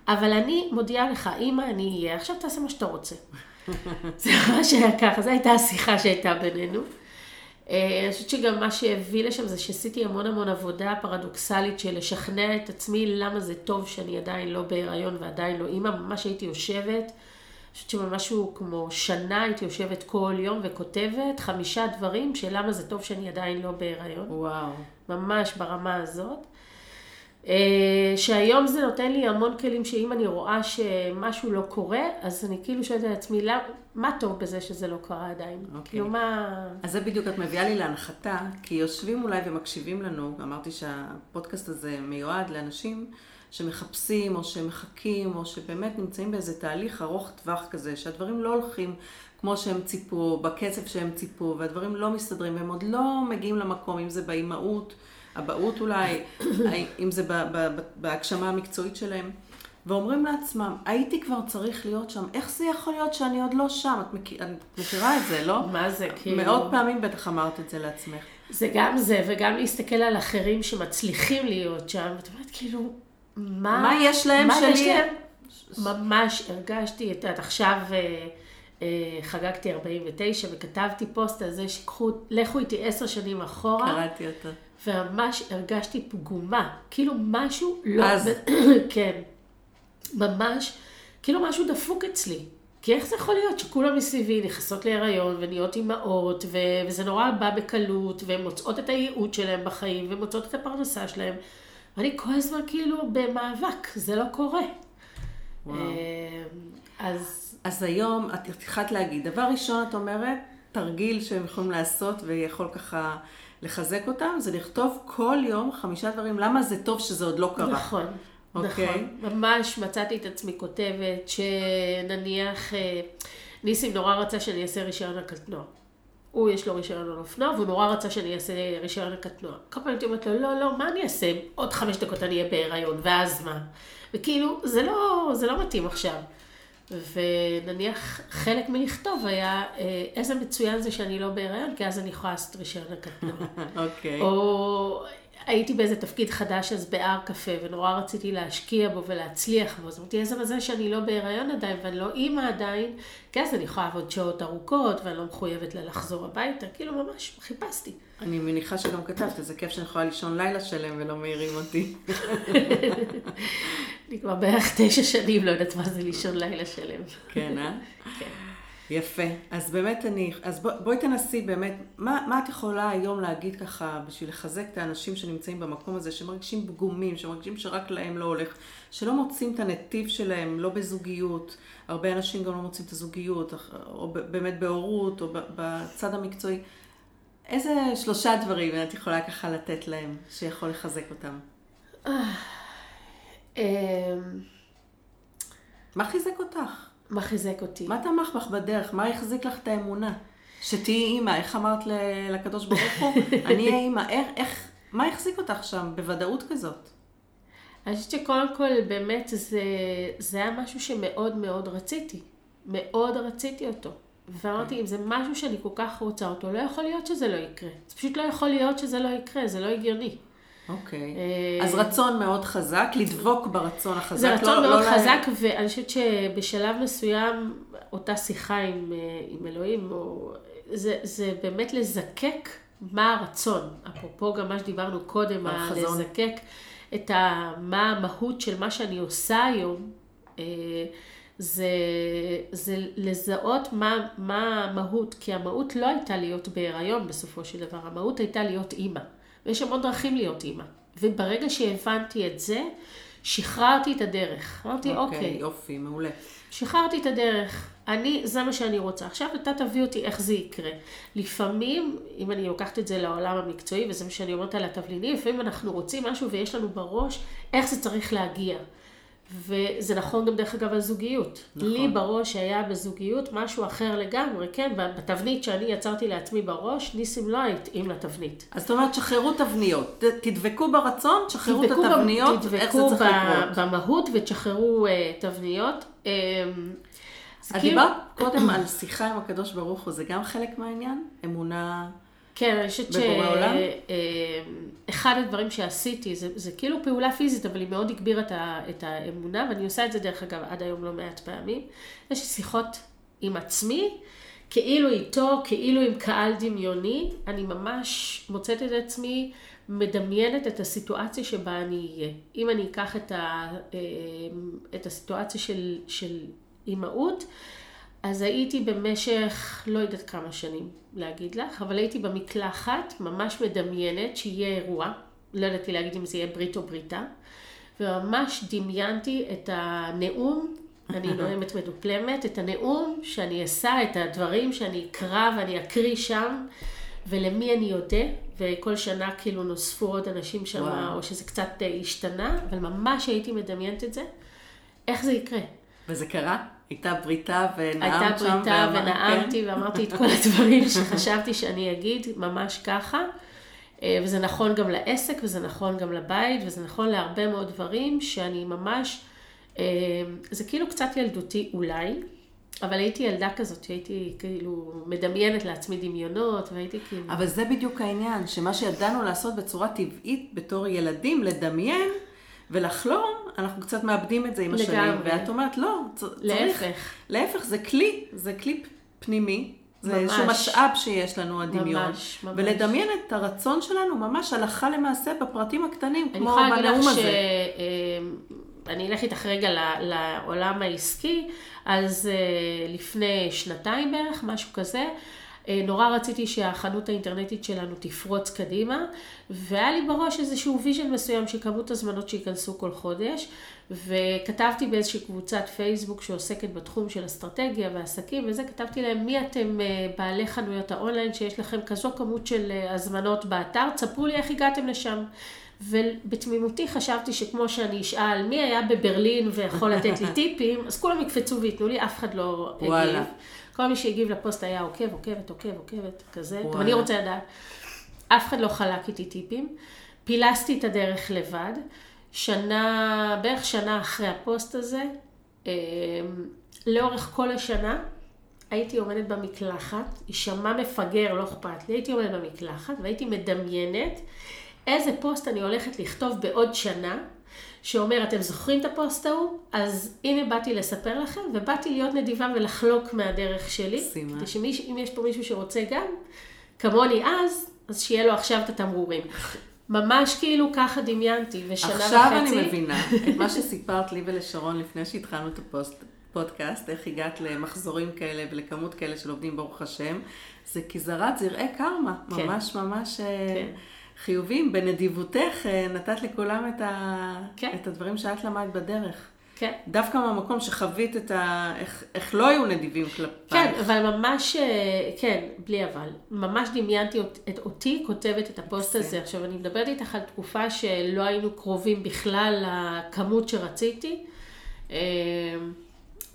אבל אני מודיעה לך, אמא, אני אהיה, עכשיו תעשה מה שאתה רוצה. <laughs> זה ממש היה ככה, זו הייתה השיחה שהייתה בינינו. אה, אני חושבת שגם מה שהביא לשם זה שעשיתי המון המון עבודה פרדוקסלית של לשכנע את עצמי למה זה טוב שאני עדיין לא בהיריון ועדיין לא אימא, ממש הייתי יושבת. חושבת שמשהו כמו שנה הייתי יושבת כל יום וכותבת חמישה דברים של למה זה טוב שאני עדיין לא בהיריון. וואו. ממש ברמה הזאת. אה, שהיום זה נותן לי המון כלים שאם אני רואה שמשהו לא קורה, אז אני כאילו שואלת על עצמי, מה טוב בזה שזה לא קרה עדיין? Okay. אוקיי. כאילו מה... אז זה בדיוק, את מביאה לי להנחתה, כי יושבים אולי ומקשיבים לנו, אמרתי שהפודקאסט הזה מיועד לאנשים שמחפשים, או שמחכים, או שבאמת נמצאים באיזה תהליך ארוך טווח כזה, שהדברים לא הולכים כמו שהם ציפו, בקצב שהם ציפו, והדברים לא מסתדרים, והם עוד לא מגיעים למקום, אם זה באימהות. אבהות אולי, <coughs> אם זה בהגשמה המקצועית שלהם, ואומרים לעצמם, הייתי כבר צריך להיות שם, איך זה יכול להיות שאני עוד לא שם? את, מכיר, את מכירה את זה, לא? מה זה, כאילו... מאות פעמים בטח אמרת את זה לעצמך. זה גם זה, וגם להסתכל על אחרים שמצליחים להיות שם, ואת אומרת, כאילו, מה... מה יש להם מה שלי? יש להם? ממש הרגשתי, את יודעת, עכשיו... אה, אה, חגגתי 49 וכתבתי פוסט על זה שיקחו, לכו איתי עשר שנים אחורה. קראתי אותו. וממש הרגשתי פגומה, כאילו משהו לא... אז... <coughs> כן, ממש, כאילו משהו דפוק אצלי. כי איך זה יכול להיות שכולם מסביבי נכנסות להיריון ונהיות אימהות, ו- וזה נורא בא בקלות, והן מוצאות את הייעוד שלהן בחיים, ומוצאות את הפרנסה שלהן. ואני כל הזמן כאילו במאבק, זה לא קורה. וואו. אה, אז... אז היום, את התחלת להגיד, דבר ראשון, את אומרת, תרגיל שהם יכולים לעשות ויכול ככה לחזק אותם, זה לכתוב כל יום חמישה דברים, למה זה טוב שזה עוד לא קרה. נכון. Okay. אוקיי? נכון, ממש מצאתי את עצמי כותבת שנניח אה, ניסים נורא רצה שאני אעשה רישיון הקטנוע. הוא יש לו רישיון על אופנוע, והוא נורא רצה שאני אעשה רישיון הקטנוע. כל פעם הייתי אומרת לו, לא, לא, מה אני אעשה? עוד חמש דקות אני אהיה בהיריון, ואז מה? וכאילו, זה לא, זה לא מתאים עכשיו. ונניח חלק מלכתוב היה, אה, איזה מצוין זה שאני לא בהיריון, כי אז אני יכולה לעשות רישיון הקטנוע. <laughs> אוקיי. או הייתי באיזה תפקיד חדש אז בהר קפה, ונורא רציתי להשקיע בו ולהצליח בו, אז אמרתי, איזה מזל שאני לא בהיריון עדיין, ואני לא אימא עדיין, כי אז אני יכולה לעבוד שעות ארוכות, ואני לא מחויבת ללחזור הביתה, כאילו ממש חיפשתי. אני מניחה שגם כתבת, איזה כיף שאני יכולה לישון לילה שלם ולא מעירים אותי. <laughs> אני כבר בערך תשע שנים לא יודעת מה זה לישון לילה שלם. כן, אה? כן. יפה. אז באמת אני, אז בוא, בואי תנסי באמת, מה, מה את יכולה היום להגיד ככה בשביל לחזק את האנשים שנמצאים במקום הזה, שמרגישים פגומים, שמרגישים שרק להם לא הולך, שלא מוצאים את הנתיב שלהם, לא בזוגיות, הרבה אנשים גם לא מוצאים את הזוגיות, או באמת בהורות, או בצד המקצועי. איזה שלושה דברים את יכולה ככה לתת להם, שיכול לחזק אותם? אה, אמ, מה חיזק אותך? מה חיזק אותי? מה תמך בך בדרך? מה החזיק לך את האמונה? שתהיי אימא, איך אמרת לקדוש ברוך הוא? <laughs> אני אהיה אימא. איך, איך, מה החזיק אותך שם בוודאות כזאת? אני חושבת שקודם כל באמת זה, זה היה משהו שמאוד מאוד רציתי. מאוד רציתי אותו. ואמרתי, אם זה משהו שאני כל כך רוצה אותו, לא יכול להיות שזה לא יקרה. זה פשוט לא יכול להיות שזה לא יקרה, זה לא הגיוני. אוקיי. אה, אז רצון מאוד חזק, לדבוק ברצון החזק. זה רצון לא, מאוד לא חזק, לה... ואני חושבת שבשלב מסוים, אותה שיחה עם, אה, עם אלוהים, או, זה, זה באמת לזקק מה הרצון. אפרופו גם מה שדיברנו קודם, לזקק את ה, מה המהות של מה שאני עושה היום. אה, זה, זה לזהות מה, מה המהות, כי המהות לא הייתה להיות בהיריון בסופו של דבר, המהות הייתה להיות אימא. ויש המון דרכים להיות אימא. וברגע שהבנתי את זה, שחררתי את הדרך. אמרתי, אוקיי. אוקיי, יופי, מעולה. שחררתי את הדרך. אני, זה מה שאני רוצה. עכשיו אתה תביא אותי איך זה יקרה. לפעמים, אם אני לוקחת את זה לעולם המקצועי, וזה מה שאני אומרת על התבלינים, לפעמים אנחנו רוצים משהו ויש לנו בראש איך זה צריך להגיע. וזה נכון גם דרך אגב על זוגיות. נכון. לי בראש היה בזוגיות משהו אחר לגמרי, כן, בתבנית שאני יצרתי לעצמי בראש, ניסים לא התאים לתבנית. אז זאת אומרת, שחררו תבניות. תדבקו ברצון, תשחררו את התבניות, איך זה צריך לקרות. תדבקו במהות ותשחררו uh, תבניות. Uh, את כאילו... דיברת קודם על שיחה עם הקדוש ברוך הוא, זה גם חלק מהעניין? אמונה... כן, אני חושבת שאחד אה, הדברים שעשיתי, זה, זה כאילו פעולה פיזית, אבל היא מאוד הגבירה את, את האמונה, ואני עושה את זה דרך אגב עד היום לא מעט פעמים. יש שיחות עם עצמי, כאילו איתו, כאילו עם קהל דמיוני, אני ממש מוצאת את עצמי מדמיינת את הסיטואציה שבה אני אהיה. אם אני אקח את, ה, אה, את הסיטואציה של, של אימהות, אז הייתי במשך, לא יודעת כמה שנים להגיד לך, אבל הייתי במקלחת, ממש מדמיינת שיהיה אירוע, לא ידעתי להגיד אם זה יהיה ברית או בריתה, וממש דמיינתי את הנאום, אני <laughs> נואמת מדופלמת, את הנאום שאני אשא, את הדברים שאני אקרא ואני אקריא שם, ולמי אני אודה, וכל שנה כאילו נוספו עוד אנשים שם, או שזה קצת אה, השתנה, אבל ממש הייתי מדמיינת את זה, איך זה יקרה. וזה קרה? הייתה בריתה ונאמת שם? הייתה בריתה ונאמתי כן. ואמרתי את כל הדברים שחשבתי שאני אגיד, ממש ככה. אה, וזה נכון גם לעסק, וזה נכון גם לבית, וזה נכון להרבה מאוד דברים שאני ממש, אה, זה כאילו קצת ילדותי אולי, אבל הייתי ילדה כזאת, שהייתי כאילו מדמיינת לעצמי דמיונות, והייתי כאילו... אבל זה בדיוק העניין, שמה שידענו לעשות בצורה טבעית בתור ילדים, לדמיין ולחלום, אנחנו קצת מאבדים את זה עם השנים. לגמרי. ואת אומרת, לא, צריך... להפך. להפך, זה כלי, זה כלי פנימי. זה ממש. איזשהו משאב שיש לנו, הדמיון. ממש, ממש. ולדמיין את הרצון שלנו ממש הלכה למעשה בפרטים הקטנים, כמו בנאום הזה. ש... אה, אני אלך איתך רגע לעולם העסקי, אז אה, לפני שנתיים בערך, משהו כזה, אה, נורא רציתי שהחנות האינטרנטית שלנו תפרוץ קדימה, והיה לי בראש איזשהו vision מסוים של כמות הזמנות שייכנסו כל חודש, וכתבתי באיזושהי קבוצת פייסבוק שעוסקת בתחום של אסטרטגיה ועסקים וזה, כתבתי להם מי אתם אה, בעלי חנויות האונליין שיש לכם כזו כמות של אה, הזמנות באתר, תספרו לי איך הגעתם לשם. ובתמימותי חשבתי שכמו שאני אשאל מי היה בברלין ויכול לתת לי טיפים, אז כולם יקפצו וייתנו לי, אף אחד לא הגיב. כל מי שהגיב לפוסט היה עוקב, עוקבת, עוקב, עוקבת, כזה. גם אני רוצה לדעת. אף אחד לא חלק איתי טיפים. פילסתי את הדרך לבד. שנה, בערך שנה אחרי הפוסט הזה, אה, לאורך כל השנה, הייתי עומדת במקלחת, יישמע מפגר, לא אכפת לי, הייתי עומדת במקלחת והייתי מדמיינת איזה פוסט אני הולכת לכתוב בעוד שנה, שאומר, אתם זוכרים את הפוסט ההוא? אז הנה באתי לספר לכם, ובאתי להיות נדיבה ולחלוק מהדרך שלי. סימה. כדי שאם יש פה מישהו שרוצה גם, כמוני אז, אז שיהיה לו עכשיו את התמרורים. ממש כאילו ככה דמיינתי, ושנה עכשיו וחצי... עכשיו אני מבינה את מה שסיפרת לי ולשרון לפני שהתחלנו את הפודקאסט, איך הגעת למחזורים כאלה ולכמות כאלה של עובדים, ברוך השם. זה כי זרעת זרעי קרמה, כן. ממש ממש... אה, כן. חיובים. בנדיבותך אה, נתת לכולם את, ה... כן. את הדברים שאת למדת בדרך. כן. דווקא מהמקום שחווית את ה... איך, איך לא היו נדיבים כלפייך. כן, אבל ממש, אה, כן, בלי אבל. ממש דמיינתי את אותי כותבת את הפוסט הזה. עכשיו, אני מדברת איתך על תקופה שלא היינו קרובים בכלל לכמות שרציתי.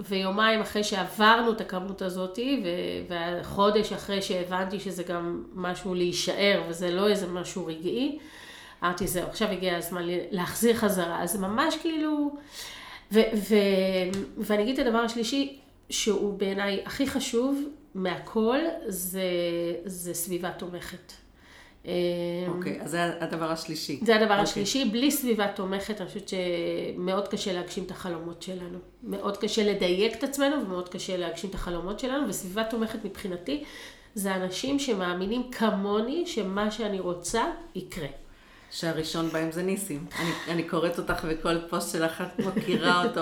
ויומיים אחרי שעברנו את הכמות הזאת, וחודש אחרי שהבנתי שזה גם משהו להישאר, וזה לא איזה משהו רגעי, אמרתי, זהו, עכשיו הגיע הזמן להחזיר חזרה. אז זה ממש כאילו... ו- ו- ואני אגיד את הדבר השלישי, שהוא בעיניי הכי חשוב מהכל, זה, זה סביבה תומכת. אוקיי, okay, אז זה הדבר השלישי. זה הדבר okay. אוקיי. השלישי. בלי סביבה תומכת, אני חושבת שמאוד קשה להגשים את החלומות שלנו. מאוד קשה לדייק את עצמנו ומאוד קשה להגשים את החלומות שלנו, וסביבה תומכת מבחינתי זה אנשים שמאמינים כמוני שמה שאני רוצה יקרה. שהראשון בהם זה ניסים. אני, אני קוראת אותך וכל פוסט שלך את מכירה אותו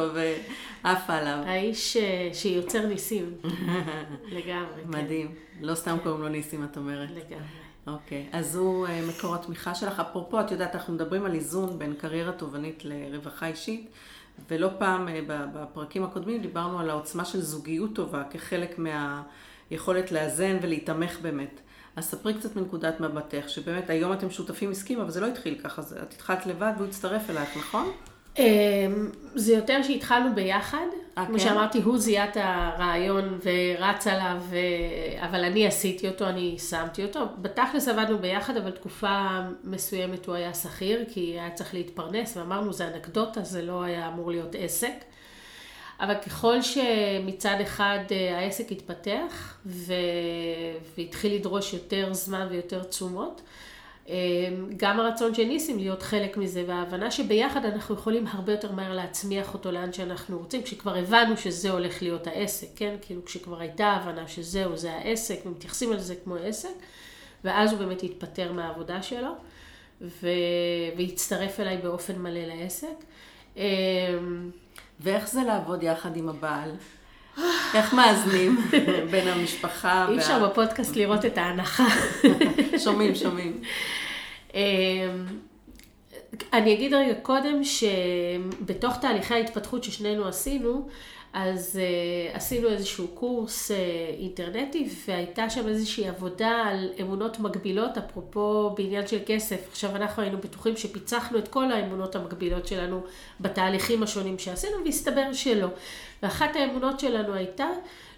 ועפה עליו. האיש אה, שיוצר ניסים. <laughs> לגמרי. כן. מדהים. כן. לא סתם קוראים לו ניסים, את אומרת. לגמרי. אוקיי, okay. אז הוא uh, מקור התמיכה שלך. אפרופו, את יודעת, אנחנו מדברים על איזון בין קריירה תובענית לרווחה אישית, ולא פעם uh, בפרקים הקודמים דיברנו על העוצמה של זוגיות טובה כחלק מהיכולת לאזן ולהיתמך באמת. אז ספרי קצת מנקודת מבטך, שבאמת היום אתם שותפים עסקיים, אבל זה לא התחיל ככה, את התחלת לבד והוא הצטרף אלייך, נכון? אמ, זה יותר שהתחלנו ביחד. אה, כמו כן? שאמרתי, הוא זיהה את הרעיון ורץ עליו, אבל אני עשיתי אותו, אני שמתי אותו. בתכלס עבדנו ביחד, אבל תקופה מסוימת הוא היה שכיר, כי היה צריך להתפרנס, ואמרנו, זה אנקדוטה, זה לא היה אמור להיות עסק. אבל ככל שמצד אחד אה, העסק התפתח ו... והתחיל לדרוש יותר זמן ויותר תשומות, אה, גם הרצון של ניסים להיות חלק מזה וההבנה שביחד אנחנו יכולים הרבה יותר מהר להצמיח אותו לאן שאנחנו רוצים, כשכבר הבנו שזה הולך להיות העסק, כן? כאילו כשכבר הייתה הבנה שזהו, זה העסק ומתייחסים על זה כמו עסק, ואז הוא באמת התפטר מהעבודה שלו ו... והצטרף אליי באופן מלא לעסק. ואיך זה לעבוד יחד עם הבעל? איך מאזנים <laughs> בין המשפחה? אי אפשר וה... בפודקאסט לראות את ההנחה. <laughs> שומעים, שומעים. אמ, אני אגיד רגע קודם שבתוך תהליכי ההתפתחות ששנינו עשינו, אז uh, עשינו איזשהו קורס uh, אינטרנטי והייתה שם איזושהי עבודה על אמונות מגבילות, אפרופו בעניין של כסף. עכשיו אנחנו היינו בטוחים שפיצחנו את כל האמונות המגבילות שלנו בתהליכים השונים שעשינו והסתבר שלא. ואחת האמונות שלנו הייתה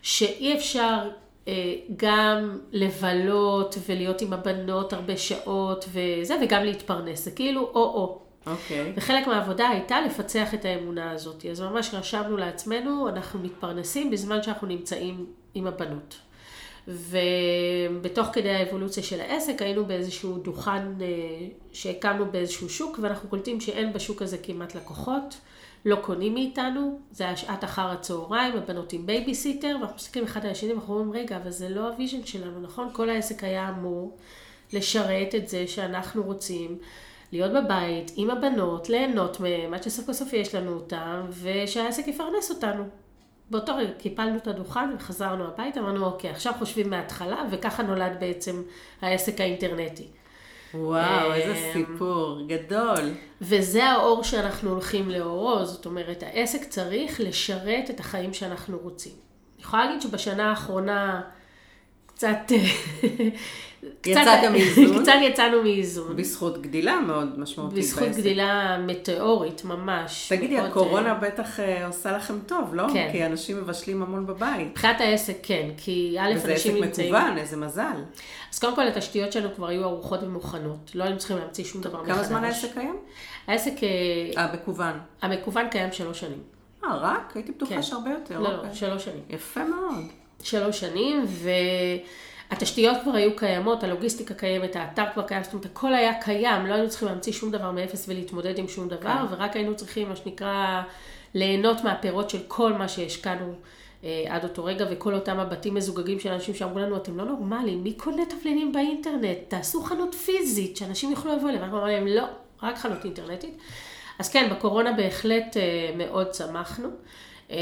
שאי אפשר uh, גם לבלות ולהיות עם הבנות הרבה שעות וזה וגם להתפרנס. זה כאילו או-או. אוקיי. Okay. וחלק מהעבודה הייתה לפצח את האמונה הזאת. אז ממש רשמנו לעצמנו, אנחנו מתפרנסים בזמן שאנחנו נמצאים עם הבנות. ובתוך כדי האבולוציה של העסק היינו באיזשהו דוכן אה, שהקמנו באיזשהו שוק, ואנחנו קולטים שאין בשוק הזה כמעט לקוחות, לא קונים מאיתנו, זה היה שעת אחר הצהריים, הבנות עם בייביסיטר, ואנחנו מסתכלים אחד על השני ואנחנו אומרים, רגע, אבל זה לא ה vision שלנו, נכון? כל העסק היה אמור לשרת את זה שאנחנו רוצים. להיות בבית עם הבנות, ליהנות מהם, עד שסוף כל סוף יש לנו אותם, ושהעסק יפרנס אותנו. באותו רגע קיפלנו את הדוכן וחזרנו הביתה, אמרנו אוקיי, עכשיו חושבים מההתחלה, וככה נולד בעצם העסק האינטרנטי. וואו, איזה אמ, סיפור גדול. וזה האור שאנחנו הולכים לאורו, זאת אומרת, העסק צריך לשרת את החיים שאנחנו רוצים. אני יכולה להגיד שבשנה האחרונה קצת יצאת מאיזון. <laughs> קצת יצאנו מאיזון. בזכות גדילה מאוד משמעותית בעסק. בזכות גדילה מטאורית, ממש. תגידי, הקורונה אה, בטח אה, עושה לכם טוב, לא? כן. כי אנשים מבשלים המון בבית. מבחינת העסק, כן. כי א', אנשים נמצאים... וזה עסק מקוון, איזה מזל. אז קודם כל, התשתיות שלנו כבר היו ערוכות ומוכנות. לא היינו צריכים להמציא שום דבר מחדש. כמה זמן העסק קיים? העסק... אה, מקוון. המקוון קיים שלוש שנים. אה, רק? הייתי בטוחה כן. שהרבה יותר. לא, לא, אוקיי. שלוש שנים. יפה מאוד. שלוש שנים, ו... התשתיות כבר היו קיימות, הלוגיסטיקה קיימת, האתר כבר קיים, זאת אומרת, הכל היה קיים, לא היינו צריכים להמציא שום דבר מאפס ולהתמודד עם שום דבר, כן. ורק היינו צריכים, מה שנקרא, ליהנות מהפירות של כל מה שהשקענו אה, עד אותו רגע, וכל אותם הבתים מזוגגים של אנשים שאמרו לנו, אתם לא נורמלים, מי קונה תבלינים באינטרנט? תעשו חנות פיזית, שאנשים יוכלו לבוא אליהם. ואנחנו אמרנו להם, לא, רק חנות אינטרנטית. אז כן, בקורונה בהחלט אה, מאוד צמחנו. אמ,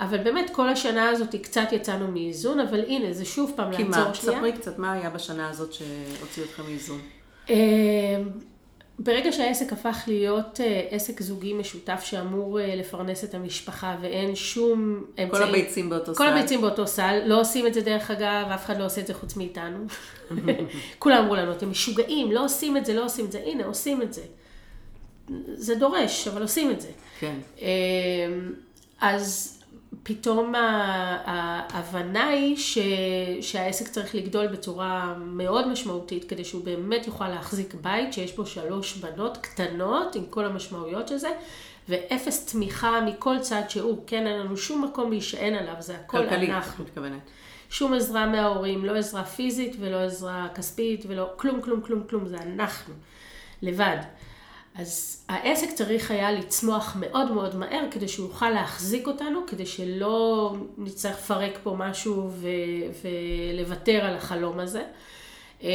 אבל באמת כל השנה הזאת קצת יצאנו מאיזון, אבל הנה, זה שוב פעם לעצור שנייה. כי מה? ספרי קצת, מה היה בשנה הזאת שהוציא אתכם מאיזון? אמ, ברגע שהעסק הפך להיות אה, עסק זוגי משותף שאמור אה, לפרנס את המשפחה ואין שום אמצעי... כל הביצים באותו כל סל. כל הביצים באותו סל. לא עושים את זה דרך אגב, אף אחד לא עושה את זה חוץ מאיתנו. <laughs> כולם אמרו לנו, אתם משוגעים, לא עושים את זה, לא עושים את זה. הנה, עושים את זה. זה דורש, אבל עושים את זה. כן. אמ, אז פתאום ההבנה היא ש, שהעסק צריך לגדול בצורה מאוד משמעותית כדי שהוא באמת יוכל להחזיק בית שיש בו שלוש בנות קטנות עם כל המשמעויות של זה ואפס תמיכה מכל צד שהוא, כן, אין לנו שום מקום להישען עליו, זה הכל כלכלית, אנחנו. כלכלית, מתכוונת. שום עזרה מההורים, לא עזרה פיזית ולא עזרה כספית ולא כלום, כלום, כלום, כלום, זה אנחנו, לבד. אז העסק צריך היה לצמוח מאוד מאוד מהר כדי שהוא יוכל להחזיק אותנו, כדי שלא נצטרך לפרק פה משהו ו- ולוותר על החלום הזה. אמ,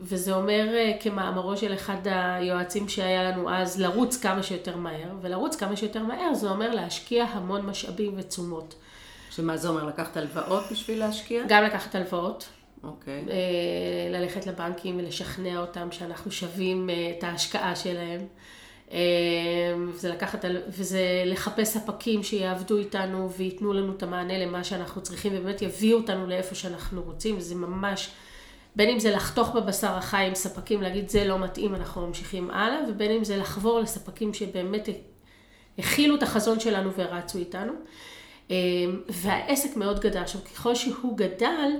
וזה אומר אה, כמאמרו של אחד היועצים שהיה לנו אז, לרוץ כמה שיותר מהר, ולרוץ כמה שיותר מהר זה אומר להשקיע המון משאבים ותשומות. שמה זה אומר? לקחת הלוואות בשביל להשקיע? גם לקחת הלוואות. אוקיי. Okay. אה, ללכת לבנקים ולשכנע אותם שאנחנו שווים אה, את ההשקעה שלהם. אה, וזה לקחת, וזה לחפש ספקים שיעבדו איתנו וייתנו לנו את המענה למה שאנחנו צריכים ובאמת יביאו אותנו לאיפה שאנחנו רוצים, וזה ממש, בין אם זה לחתוך בבשר החי עם ספקים, להגיד זה לא מתאים, אנחנו ממשיכים הלאה, ובין אם זה לחבור לספקים שבאמת הכילו את החזון שלנו ורצו איתנו. והעסק מאוד גדל. עכשיו, ככל שהוא גדל,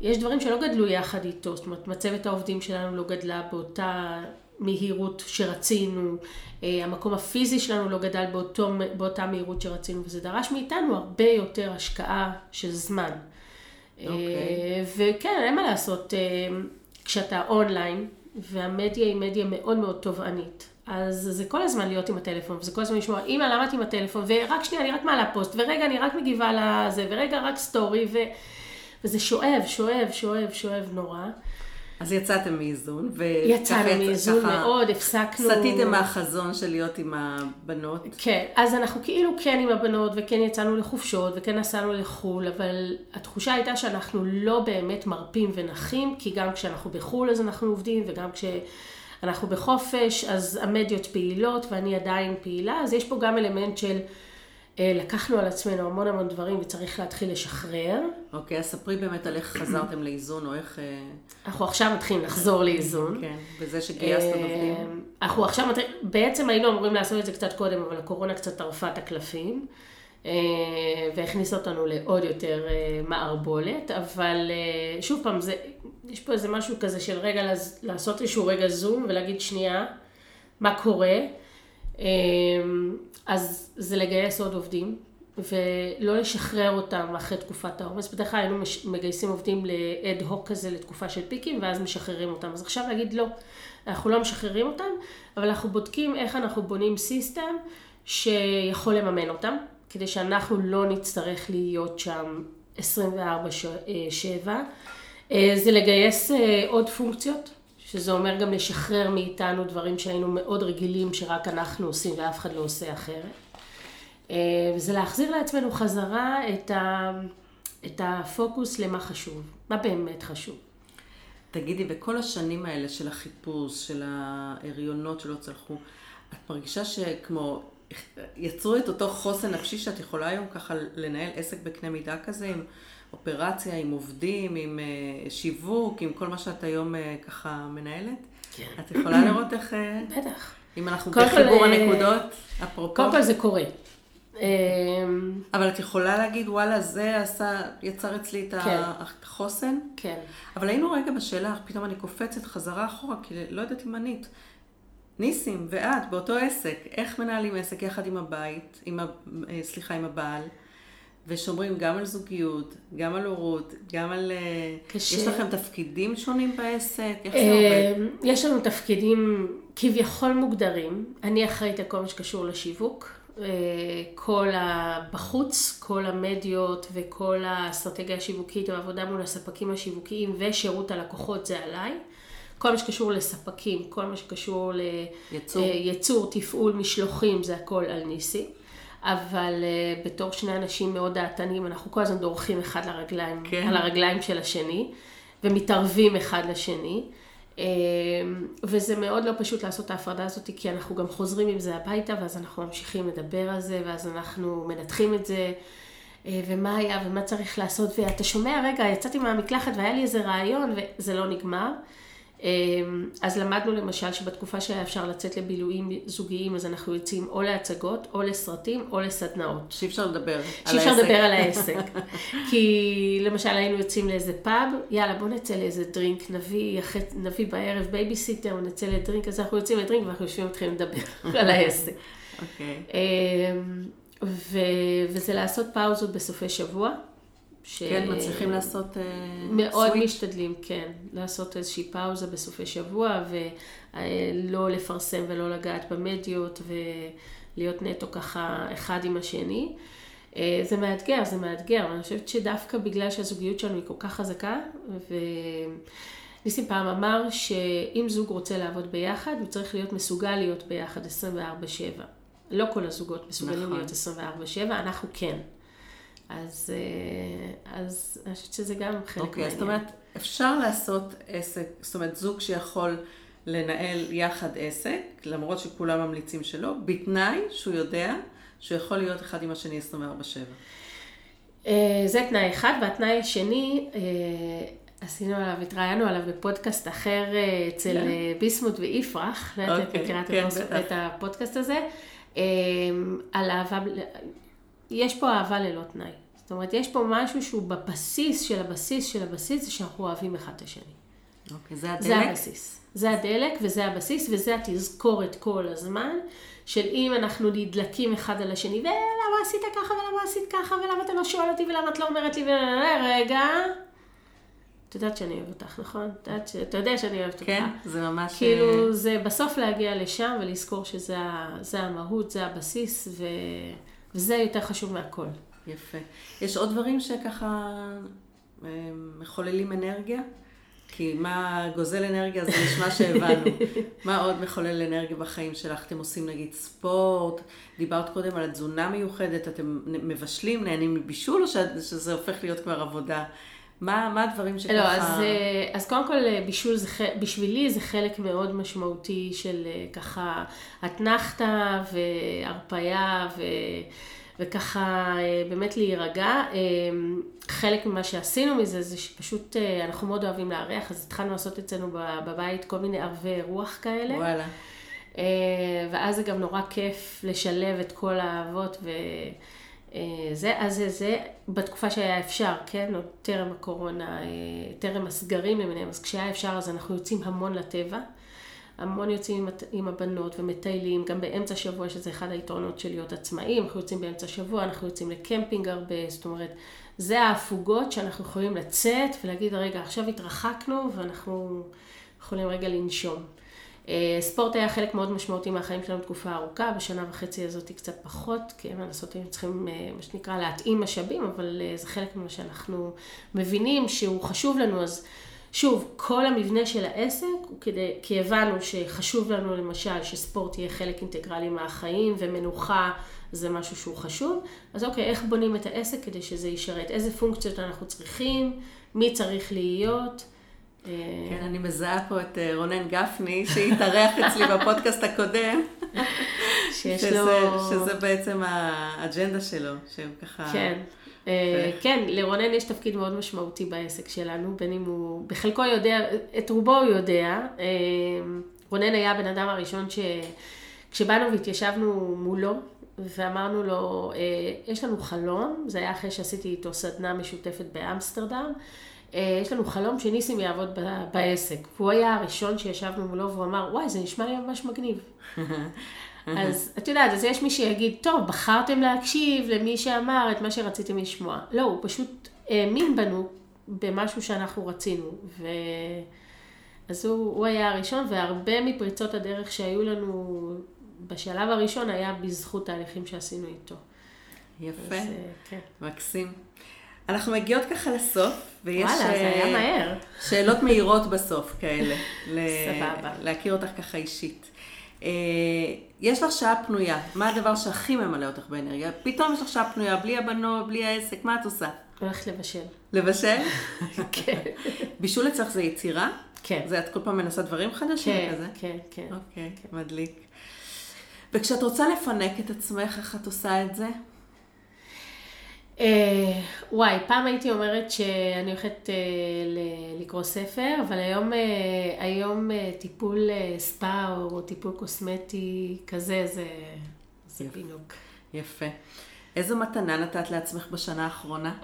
יש דברים שלא גדלו יחד איתו, זאת אומרת מצבת העובדים שלנו לא גדלה באותה מהירות שרצינו, אה, המקום הפיזי שלנו לא גדל באותו, באותה מהירות שרצינו, וזה דרש מאיתנו הרבה יותר השקעה של זמן. Okay. אוקיי. וכן, אין מה לעשות, כשאתה אונליין, והמדיה היא מדיה מאוד מאוד תובענית. אז זה כל הזמן להיות עם הטלפון, וזה כל הזמן לשמוע, אמא, למה את עם הטלפון? ורק שנייה, אני רק מעלה פוסט, ורגע, אני רק מגיבה לזה, ורגע, רק סטורי, ו... וזה שואב, שואב, שואב, שואב נורא. אז יצאתם מאיזון, יצאנו מאיזון מאוד, הפסקנו... סטיתם מהחזון של להיות עם הבנות. כן, אז אנחנו כאילו כן עם הבנות, וכן יצאנו לחופשות, וכן נסענו לחו"ל, אבל התחושה הייתה שאנחנו לא באמת מרפים ונחים, כי גם כשאנחנו בחו"ל אז אנחנו עובדים, וגם כשאנחנו בחופש, אז המדיות פעילות, ואני עדיין פעילה, אז יש פה גם אלמנט של... אה, לקחנו על עצמנו המון המון דברים וצריך להתחיל לשחרר. אוקיי, אז ספרי באמת על איך חזרתם לאיזון או איך... אה, אנחנו עכשיו מתחילים לחזור לאיזון. כן, בזה שגייסנו אה, עובדים. אנחנו עכשיו מתחילים, בעצם היינו אמורים לעשות את זה קצת קודם, אבל הקורונה קצת טרפה את הקלפים. והכניס אותנו לעוד יותר מערבולת, אבל שוב פעם, זה, יש פה איזה משהו כזה של רגע לעשות איזשהו רגע זום ולהגיד שנייה, מה קורה. אז זה לגייס עוד עובדים, ולא לשחרר אותם אחרי תקופת העומס. בדרך כלל היינו מגייסים עובדים לאד הוק כזה לתקופה של פיקים, ואז משחררים אותם. אז עכשיו להגיד לא, אנחנו לא משחררים אותם, אבל אנחנו בודקים איך אנחנו בונים סיסטם שיכול לממן אותם, כדי שאנחנו לא נצטרך להיות שם 24/7. אה, זה לגייס אה, עוד פונקציות, שזה אומר גם לשחרר מאיתנו דברים שהיינו מאוד רגילים שרק אנחנו עושים ואף אחד לא עושה אחרת. אה, וזה להחזיר לעצמנו חזרה את, ה, את הפוקוס למה חשוב, מה באמת חשוב. תגידי, בכל השנים האלה של החיפוש, של ההריונות שלא צלחו, את מרגישה שכמו יצרו את אותו חוסן נפשי שאת יכולה היום ככה לנהל עסק בקנה מידה כזה עם אופרציה, עם עובדים, עם uh, שיווק, עם כל מה שאת היום uh, ככה מנהלת? כן. את יכולה לראות איך... Uh, <clears throat> בטח. אם אנחנו בחיבור הנקודות, אפרופו. קודם כל זה קורה. אבל את יכולה להגיד, וואלה, זה עשה, יצר אצלי את כן. החוסן? כן. אבל היינו רגע בשאלה, פתאום אני קופצת חזרה אחורה, כי לא יודעת אם ענית. ניסים ואת באותו עסק, איך מנהלים עסק יחד עם הבית, עם ה... סליחה, עם הבעל? ושומרים גם על זוגיות, גם על הורות, גם על... אה, קשה. יש לכם תפקידים שונים בעסק? איך זה עובד? אה, יש לנו תפקידים כביכול מוגדרים. אני אחראית על כל מה שקשור לשיווק. אה, כל בחוץ, כל המדיות וכל האסטרטגיה השיווקית והעבודה מול הספקים השיווקיים ושירות הלקוחות זה עליי. כל מה שקשור לספקים, כל מה שקשור לייצור, תפעול, משלוחים, זה הכל על ניסי. אבל uh, בתור שני אנשים מאוד דעתניים, אנחנו כל הזמן דורכים אחד לרגליים, כן. על הרגליים של השני, ומתערבים אחד לשני. Uh, וזה מאוד לא פשוט לעשות את ההפרדה הזאת, כי אנחנו גם חוזרים עם זה הביתה, ואז אנחנו ממשיכים לדבר על זה, ואז אנחנו מנתחים את זה, uh, ומה היה ומה צריך לעשות, ואתה שומע, רגע, יצאתי מהמקלחת והיה לי איזה רעיון, וזה לא נגמר. אמ, אז למדנו למשל שבתקופה שהיה אפשר לצאת לבילויים זוגיים, אז אנחנו יוצאים או להצגות, או לסרטים, או לסדנאות. שאי אפשר לדבר על העסק. שאי אפשר לדבר על <laughs> העסק. כי למשל היינו יוצאים לאיזה פאב, יאללה בוא נצא לאיזה drink, נביא, נביא בערב בייביסיטר, נצא ל drink, אז אנחנו יוצאים ל drink ואנחנו יושבים ומתחילים לדבר <laughs> על העסק. אוקיי. אמ, וזה לעשות פאוזות בסופי שבוע. ש... כן, מצליחים לעשות uh, מאוד סוויץ'. משתדלים, כן, לעשות איזושהי פאוזה בסופי שבוע, ולא לפרסם ולא לגעת במדיות, ולהיות נטו ככה אחד עם השני. אה, זה מאתגר, זה מאתגר, אני חושבת שדווקא בגלל שהזוגיות שלנו היא כל כך חזקה, וניסים פעם אמר שאם זוג רוצה לעבוד ביחד, הוא צריך להיות מסוגל להיות ביחד 24-7. לא כל הזוגות מסוגלים נכון. להיות 24-7, אנחנו כן. אז, אה, אז אני חושבת שזה גם חלק okay, אוקיי, מעניין. זאת אומרת, אפשר לעשות עסק, זאת אומרת, זוג שיכול לנהל יחד עסק, למרות שכולם ממליצים שלא, בתנאי שהוא יודע שהוא יכול להיות אחד עם השני 24/7. אה, זה תנאי אחד, והתנאי השני, אה, עשינו עליו, התראיינו עליו בפודקאסט אחר אצל כן. ביסמוט ויפרח, לא יודעת, את אוקיי, מכירה כן, את הפודקאסט הזה, על אהבה, יש פה אהבה ללא תנאי. זאת אומרת, יש פה משהו שהוא בבסיס של הבסיס של הבסיס, זה שאנחנו אוהבים אחד את השני. אוקיי, זה הדלק? זה הבסיס. זה הדלק וזה הבסיס וזה התזכורת כל הזמן. של אם אנחנו נדלקים אחד על השני, ולמה עשית ככה ולמה עשית ככה ולמה אתה לא שואל אותי ולמה את לא אומרת לי, רגע. את יודעת שאני אוהבת אותך, נכון? את יודעת, אתה יודע שאני אוהבת אותך. כן, זה ממש... כאילו, אה, זה בסוף להגיע לשם ולזכור שזה המהות, זה הבסיס, ו... וזה יותר חשוב מהכל. יפה. יש עוד דברים שככה אה, מחוללים אנרגיה? כי מה גוזל אנרגיה זה נשמע שהבנו. <laughs> מה עוד מחולל אנרגיה בחיים שלך? אתם עושים נגיד ספורט, דיברת קודם על התזונה מיוחדת, אתם מבשלים, נהנים מבישול, או שזה הופך להיות כבר עבודה? מה, מה הדברים שככה... לא, אז, אה, אז קודם כל בישול זה, בשבילי זה חלק מאוד משמעותי של אה, ככה אתנחתא והרפייה ו... וככה אה, באמת להירגע. אה, חלק ממה שעשינו מזה זה שפשוט אה, אנחנו מאוד אוהבים לארח, אז התחלנו לעשות אצלנו בבית כל מיני ערבי רוח כאלה. וואלה. ואז זה גם נורא כיף לשלב את כל האהבות וזה, אז זה, זה בתקופה שהיה אפשר, כן? עוד טרם הקורונה, טרם הסגרים למיניהם, אז כשהיה אפשר אז אנחנו יוצאים המון לטבע. המון יוצאים עם הבנות ומטיילים, גם באמצע שבוע, שזה אחד היתרונות של להיות עצמאים, אנחנו יוצאים באמצע שבוע, אנחנו יוצאים לקמפינג הרבה, זאת אומרת, זה ההפוגות שאנחנו יכולים לצאת ולהגיד, רגע, עכשיו התרחקנו ואנחנו יכולים רגע לנשום. אה, ספורט היה חלק מאוד משמעותי מהחיים שלנו תקופה ארוכה, בשנה וחצי הזאת קצת פחות, כי מה לעשות, הם צריכים, אה, מה שנקרא, להתאים משאבים, אבל אה, זה חלק ממה שאנחנו מבינים שהוא חשוב לנו, אז שוב, כל המבנה של העסק הוא כדי, כי הבנו שחשוב לנו למשל שספורט יהיה חלק אינטגרלי מהחיים ומנוחה זה משהו שהוא חשוב, אז אוקיי, איך בונים את העסק כדי שזה ישרת? איזה פונקציות אנחנו צריכים? מי צריך להיות? כן, אני מזהה פה את אה, רונן גפני, שהתארח אצלי בפודקאסט הקודם. שיש שזה, לו... שזה בעצם האג'נדה שלו, שהוא ככה... כן. אה, כן, לרונן יש תפקיד מאוד משמעותי בעסק שלנו, בין אם הוא, בחלקו יודע, את רובו הוא יודע. אה, רונן היה הבן אדם הראשון ש... כשבאנו והתיישבנו מולו, ואמרנו לו, יש לנו חלום, זה היה אחרי שעשיתי איתו סדנה משותפת באמסטרדם, יש לנו חלום שניסים יעבוד בעסק. והוא היה הראשון שישבנו מולו והוא אמר, וואי, זה נשמע לי ממש מגניב. <laughs> אז את יודעת, אז יש מי שיגיד, טוב, בחרתם להקשיב למי שאמר את מה שרציתם לשמוע. לא, הוא פשוט האמין בנו במשהו שאנחנו רצינו. ו... אז הוא, הוא היה הראשון, והרבה מפריצות הדרך שהיו לנו בשלב הראשון היה בזכות תהליכים שעשינו איתו. יפה, אז, כן. מקסים. אנחנו מגיעות ככה לסוף, ויש... וואלה, זה היה אה, מהר. שאלות מהירות בסוף כאלה. <laughs> סבבה. להכיר אותך ככה אישית. אה, יש לך שעה פנויה, מה הדבר שהכי ממלא אותך באנרגיה? פתאום יש לך שעה פנויה, בלי הבנות, בלי העסק, מה את עושה? הולכת לבשל. לבשל? <laughs> כן. בישול אצלך זה יצירה? כן. זה את כל פעם מנסה דברים חדשים כן, כזה? כן, כן. אוקיי, כן. מדליק. וכשאת רוצה לפנק את עצמך, איך את עושה את זה? אה, וואי, פעם הייתי אומרת שאני הולכת אה, לקרוא ספר, אבל היום, אה, היום טיפול ספא או טיפול קוסמטי כזה, זה, זה פינוק. יפה. איזו מתנה נתת לעצמך בשנה האחרונה?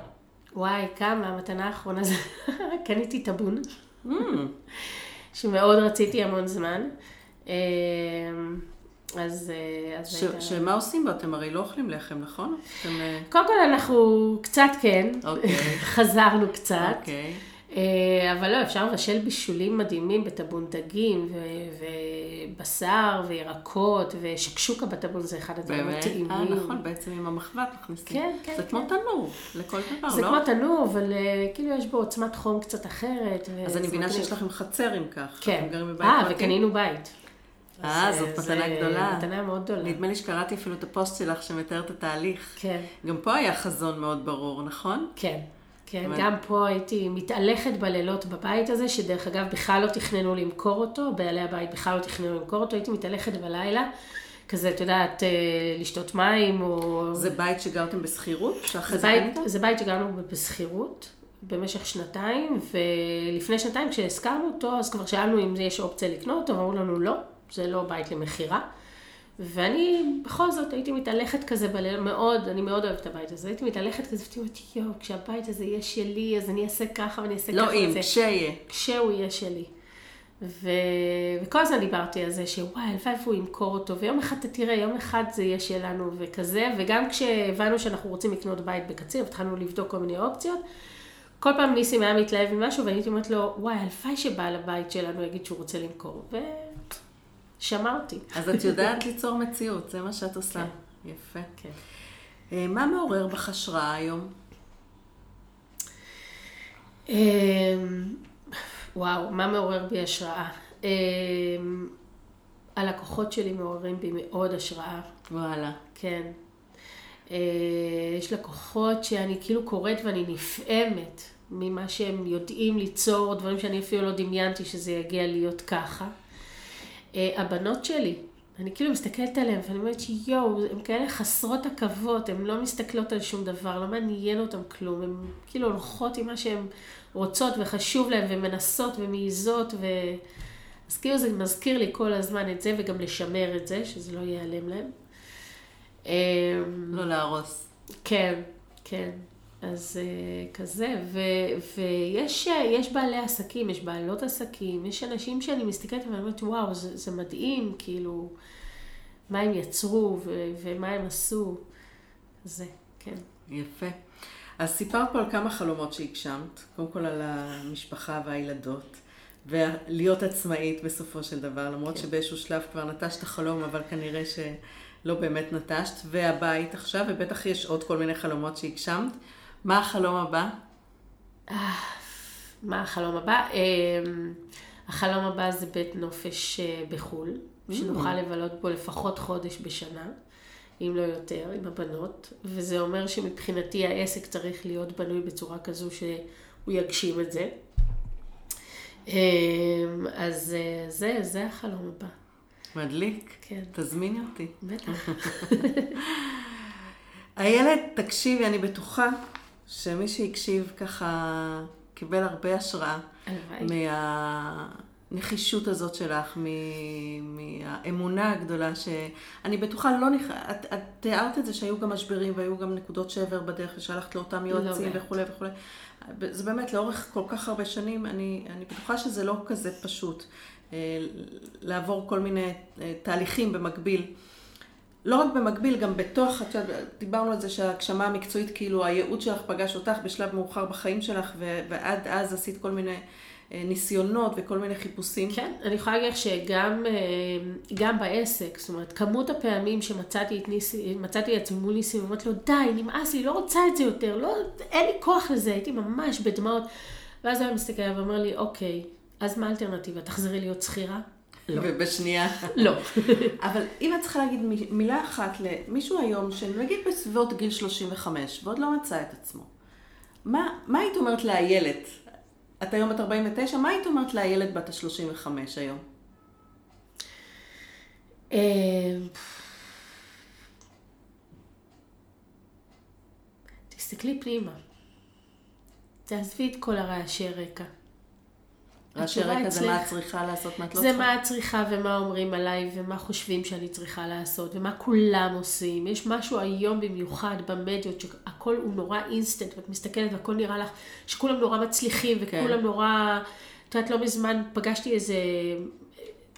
וואי, כמה, המתנה האחרונה זה, <laughs> קניתי טאבון, mm. <laughs> שמאוד רציתי המון זמן. אז... אה, אז ש, הייתה... שמה עושים בו? אתם הרי לא אוכלים לחם, נכון? אתם... אה, קודם כל אנחנו קצת כן, okay. אוקיי. <laughs> חזרנו קצת. Okay. אוקיי. אה, אבל לא, אפשר לבשל בישולים מדהימים בטבון דגים, ו- ובשר, וירקות, ושקשוקה בטבון זה אחד הדברים הטעימים. אה, נכון, בעצם עם המחבת מכניסים. כן, כן. זה כן. כמו תנור, לכל דבר, זה לא? זה כמו תנור, אבל כאילו יש בו עוצמת חום קצת אחרת. אז אני מבינה שיש לכם חצר אם כך. כן. אה, וקנינו בית. אה, זאת מתנה גדולה. מתנה מאוד גדולה. נדמה לי שקראתי אפילו את הפוסט שלך שמתאר את התהליך. כן. גם פה היה חזון מאוד ברור, נכון? כן. כן, גם פה הייתי מתהלכת בלילות בבית הזה, שדרך אגב בכלל לא תכננו למכור אותו, בעלי הבית בכלל לא תכננו למכור אותו, הייתי מתהלכת בלילה, כזה, את יודעת, אה, לשתות מים או... זה בית שגרתם בשכירות? זה בית, זה בית שגרנו בשכירות. במשך שנתיים, ולפני שנתיים כשהזכרנו אותו, אז כבר שאלנו אם יש אופציה לקנות ואמרו לנו לא, זה לא בית למכירה. ואני בכל זאת הייתי מתהלכת כזה בלילה, מאוד, אני מאוד אוהבת את הבית הזה, הייתי מתהלכת כזה, ואתי אומרת, יואו, כשהבית הזה יהיה שלי, אז אני אעשה ככה ואני אעשה לא ככה. לא אם, כשיהיה. כשהוא יהיה שלי. ו... וכל הזמן דיברתי על זה שוואי, הלוואי והוא ימכור אותו, ויום אחד אתה תראה, יום אחד זה יהיה שלנו וכזה, וגם כשהבנו שאנחנו רוצים לקנות בית בקציר, התחלנו לבדוק כל מיני אופציות, כל פעם ניסים היה מתלהב ממשהו, ואני הייתי אומרת לו, וואי, הלוואי שבעל הבית שלנו יגיד שהוא רוצה למכור, ושמרתי. <laughs> אז את יודעת ליצור מציאות, זה מה שאת עושה. כן. יפה. כן. אה, מה מעורר בך השראה היום? אמ, וואו, מה מעורר בי השראה? אמ, הלקוחות שלי מעוררים בי מאוד השראה. וואלה. כן. אה, יש לקוחות שאני כאילו קוראת ואני נפעמת ממה שהם יודעים ליצור, דברים שאני אפילו לא דמיינתי שזה יגיע להיות ככה. אה, הבנות שלי, אני כאילו מסתכלת עליהן ואני אומרת שיואו, הן כאלה חסרות עכבות, הן לא מסתכלות על שום דבר, לא מעניין אותן כלום, הן כאילו הולכות עם מה שהן רוצות וחשוב להן ומנסות ומעיזות ו... אז כאילו זה מזכיר לי כל הזמן את זה וגם לשמר את זה, שזה לא ייעלם להן. אמ, לא להרוס. כן, כן. אז uh, כזה, ו, ויש יש בעלי עסקים, יש בעלות עסקים, יש אנשים שאני מסתכלת ואני אומרת, וואו, זה, זה מדהים, כאילו, מה הם יצרו ו, ומה הם עשו. זה, כן. יפה. אז סיפרת פה על כמה חלומות שהגשמת, קודם כל על המשפחה והילדות, ולהיות עצמאית בסופו של דבר, למרות כן. שבאיזשהו שלב כבר נטשת חלום, אבל כנראה שלא באמת נטשת, והבית עכשיו, ובטח יש עוד כל מיני חלומות שהגשמת. מה החלום הבא? מה החלום הבא? אמ, החלום הבא זה בית נופש אה, בחו"ל, mm. שנוכל לבלות בו לפחות חודש בשנה, אם לא יותר, עם הבנות, וזה אומר שמבחינתי העסק צריך להיות בנוי בצורה כזו שהוא יגשים את זה. אמ, אז אה, זה, זה החלום הבא. מדליק. כן. תזמיני אותי. בטח. <laughs> איילת, תקשיבי, אני בטוחה שמי שהקשיב ככה קיבל הרבה השראה. מהנחישות הזאת שלך, מהאמונה הגדולה שאני בטוחה לא נכ... את, את תיארת את זה שהיו גם משברים והיו גם נקודות שבר בדרך שהלכת לאותם לא יועצים לא וכולי וכולי. זה באמת לאורך כל כך הרבה שנים, אני, אני בטוחה שזה לא כזה פשוט אה, לעבור כל מיני אה, תהליכים במקביל. לא רק במקביל, גם בתוך, את יודעת, דיברנו על זה שההגשמה המקצועית, כאילו הייעוד שלך פגש אותך בשלב מאוחר בחיים שלך, ועד אז עשית כל מיני אה, ניסיונות וכל מיני חיפושים. כן, אני יכולה להגיד שגם אה, בעסק, זאת אומרת, כמות הפעמים שמצאתי את ניסי, עצמי מול ניסים, ואומרת לו, די, נמאס לי, לא רוצה את זה יותר, לא, אין לי כוח לזה, הייתי ממש בדמעות. ואז הוא היה מסתכל ואומר לי, אוקיי, אז מה האלטרנטיבה? תחזרי להיות שכירה? לא. ובשנייה. לא. <laughs> אבל אם את צריכה להגיד מילה אחת למישהו היום, שנגיד בסביבות גיל 35, ועוד לא מצא את עצמו, מה, מה היית אומרת לאיילת? את היום בת 49, מה היית אומרת לאיילת בת ה-35 היום? אה, תסתכלי פנימה. תעזבי את כל הרעשי רקע. רעשי רקע זה מה את צריכה לעשות, מה את לא צריכה. זה מה את צריכה ומה אומרים עליי ומה חושבים שאני צריכה לעשות ומה כולם עושים. יש משהו היום במיוחד במדיות שהכל הוא נורא אינסטנט ואת מסתכלת והכל נראה לך שכולם נורא מצליחים וכולם כן. נורא... את יודעת, לא מזמן פגשתי איזה...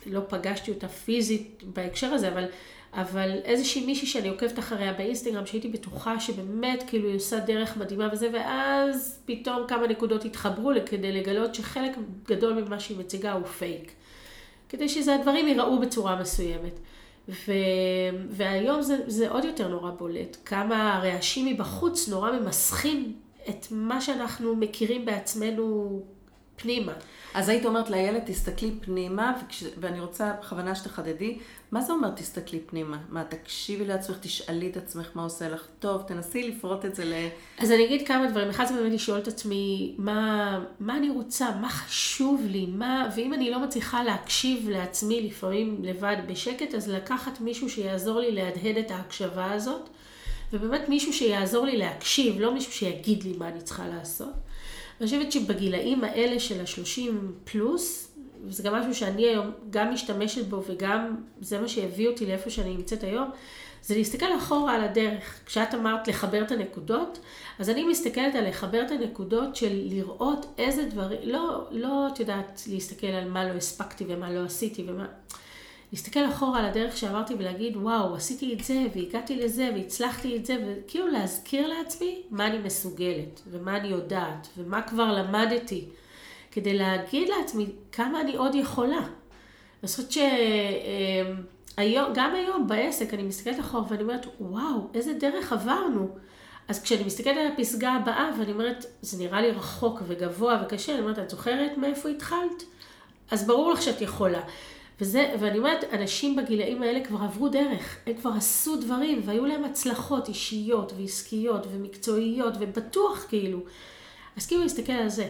לא פגשתי אותה פיזית בהקשר הזה, אבל אבל איזושהי מישהי שאני עוקבת אחריה באינסטגרם, שהייתי בטוחה שבאמת כאילו היא עושה דרך מדהימה וזה, ואז פתאום כמה נקודות התחברו כדי לגלות שחלק גדול ממה שהיא מציגה הוא פייק. כדי שהדברים ייראו בצורה מסוימת. ו... והיום זה, זה עוד יותר נורא בולט. כמה הרעשים מבחוץ נורא ממסכים את מה שאנחנו מכירים בעצמנו פנימה. אז היית אומרת לילד, תסתכלי פנימה, וכש... ואני רוצה בכוונה שתחדדי, מה זה אומר תסתכלי פנימה? מה, תקשיבי לעצמך, תשאלי את עצמך מה עושה לך טוב, תנסי לפרוט את זה ל... אז אני אגיד כמה דברים. אחד זה באמת לשאול את עצמי, מה, מה אני רוצה, מה חשוב לי, מה... ואם אני לא מצליחה להקשיב לעצמי לפעמים לבד בשקט, אז לקחת מישהו שיעזור לי להדהד את ההקשבה הזאת, ובאמת מישהו שיעזור לי להקשיב, לא מישהו שיגיד לי מה אני צריכה לעשות. אני חושבת שבגילאים האלה של השלושים פלוס, וזה גם משהו שאני היום גם משתמשת בו וגם זה מה שהביא אותי לאיפה שאני נמצאת היום, זה להסתכל אחורה על הדרך. כשאת אמרת לחבר את הנקודות, אז אני מסתכלת על לחבר את הנקודות של לראות איזה דברים, לא, לא, את יודעת, להסתכל על מה לא הספקתי ומה לא עשיתי ומה... להסתכל אחורה על הדרך שעברתי ולהגיד, וואו, עשיתי את זה, והגעתי לזה, והצלחתי את זה, וכאילו להזכיר לעצמי מה אני מסוגלת, ומה אני יודעת, ומה כבר למדתי, כדי להגיד לעצמי כמה אני עוד יכולה. אני חושבת שגם היום בעסק אני מסתכלת אחורה ואני אומרת, וואו, איזה דרך עברנו. אז כשאני מסתכלת על הפסגה הבאה ואני אומרת, זה נראה לי רחוק וגבוה וקשה, אני אומרת, את זוכרת מאיפה התחלת? אז ברור לך שאת יכולה. וזה, ואני אומרת, אנשים בגילאים האלה כבר עברו דרך, הם כבר עשו דברים, והיו להם הצלחות אישיות ועסקיות ומקצועיות, ובטוח כאילו. אז כאילו להסתכל על זה.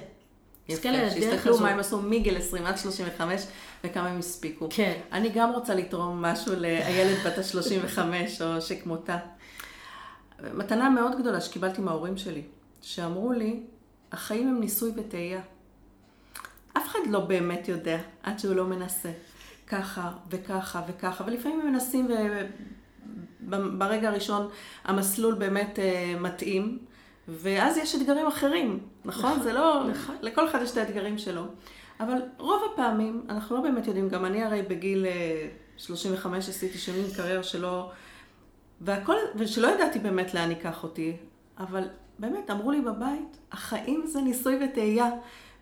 יפה, שיסתכלו מה הם עשו מגיל 20 עד 35 וכמה הם הספיקו. כן. אני גם רוצה לתרום משהו לאיילת בת ה-35 או שכמותה. מתנה מאוד גדולה שקיבלתי מההורים שלי, שאמרו לי, החיים הם ניסוי וטעייה. אף אחד לא באמת יודע עד שהוא לא מנסה. ככה וככה וככה, ולפעמים הם מנסים וברגע הראשון המסלול באמת uh, מתאים, ואז יש אתגרים אחרים, נכון? נכון זה לא, נכון. לכל אחד יש את האתגרים שלו. אבל רוב הפעמים, אנחנו לא באמת יודעים, גם אני הרי בגיל uh, אה, 35 עשיתי שנים קריירה שלא, והכל, ושלא ידעתי באמת לאן ייקח אותי, אבל באמת אמרו לי בבית, החיים זה ניסוי וטעייה,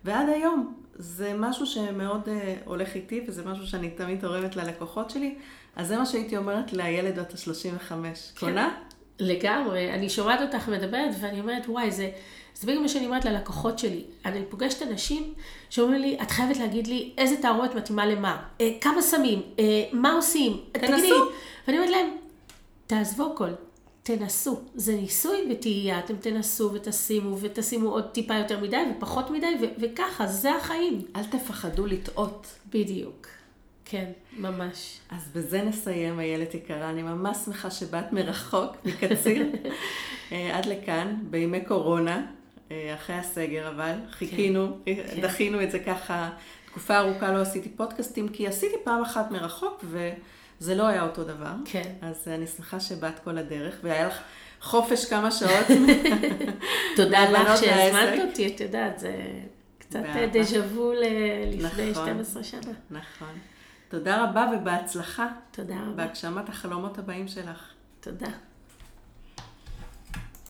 ועד היום זה משהו שמאוד uh, הולך איתי, וזה משהו שאני תמיד תורמת ללקוחות שלי. אז זה מה שהייתי אומרת לילד בת ה-35. כן. קונה? לגמרי. אני שומעת אותך מדברת, ואני אומרת, וואי, זה... זה בדיוק מה שאני אומרת ללקוחות שלי. אני פוגשת אנשים שאומרים לי, את חייבת להגיד לי איזה תערובת מתאימה למה, אה, כמה שמים, אה, מה עושים, תנסו. תגידי. ואני אומרת להם, תעזבו הכל, תנסו. זה ניסוי וטעייה, אתם תנסו ותשימו ותשימו עוד טיפה יותר מדי ופחות מדי, ו- וככה, זה החיים. אל תפחדו לטעות. בדיוק. כן, ממש. אז בזה נסיים, איילת יקרה. אני ממש שמחה שבאת מרחוק, מקציר, <laughs> אה, עד לכאן, בימי קורונה, אה, אחרי הסגר, אבל חיכינו, כן. דחינו את זה ככה. תקופה ארוכה לא עשיתי פודקאסטים, כי עשיתי פעם אחת מרחוק, ו... זה לא היה אותו דבר. כן. אז אני שמחה שבאת כל הדרך, והיה לך חופש כמה שעות. <laughs> תודה לך שהזמנת אותי, את יודעת, זה קצת דז'ה וו לפני 12 נכון. שנה. נכון. תודה רבה ובהצלחה. תודה רבה. בהגשמת החלומות הבאים שלך. תודה.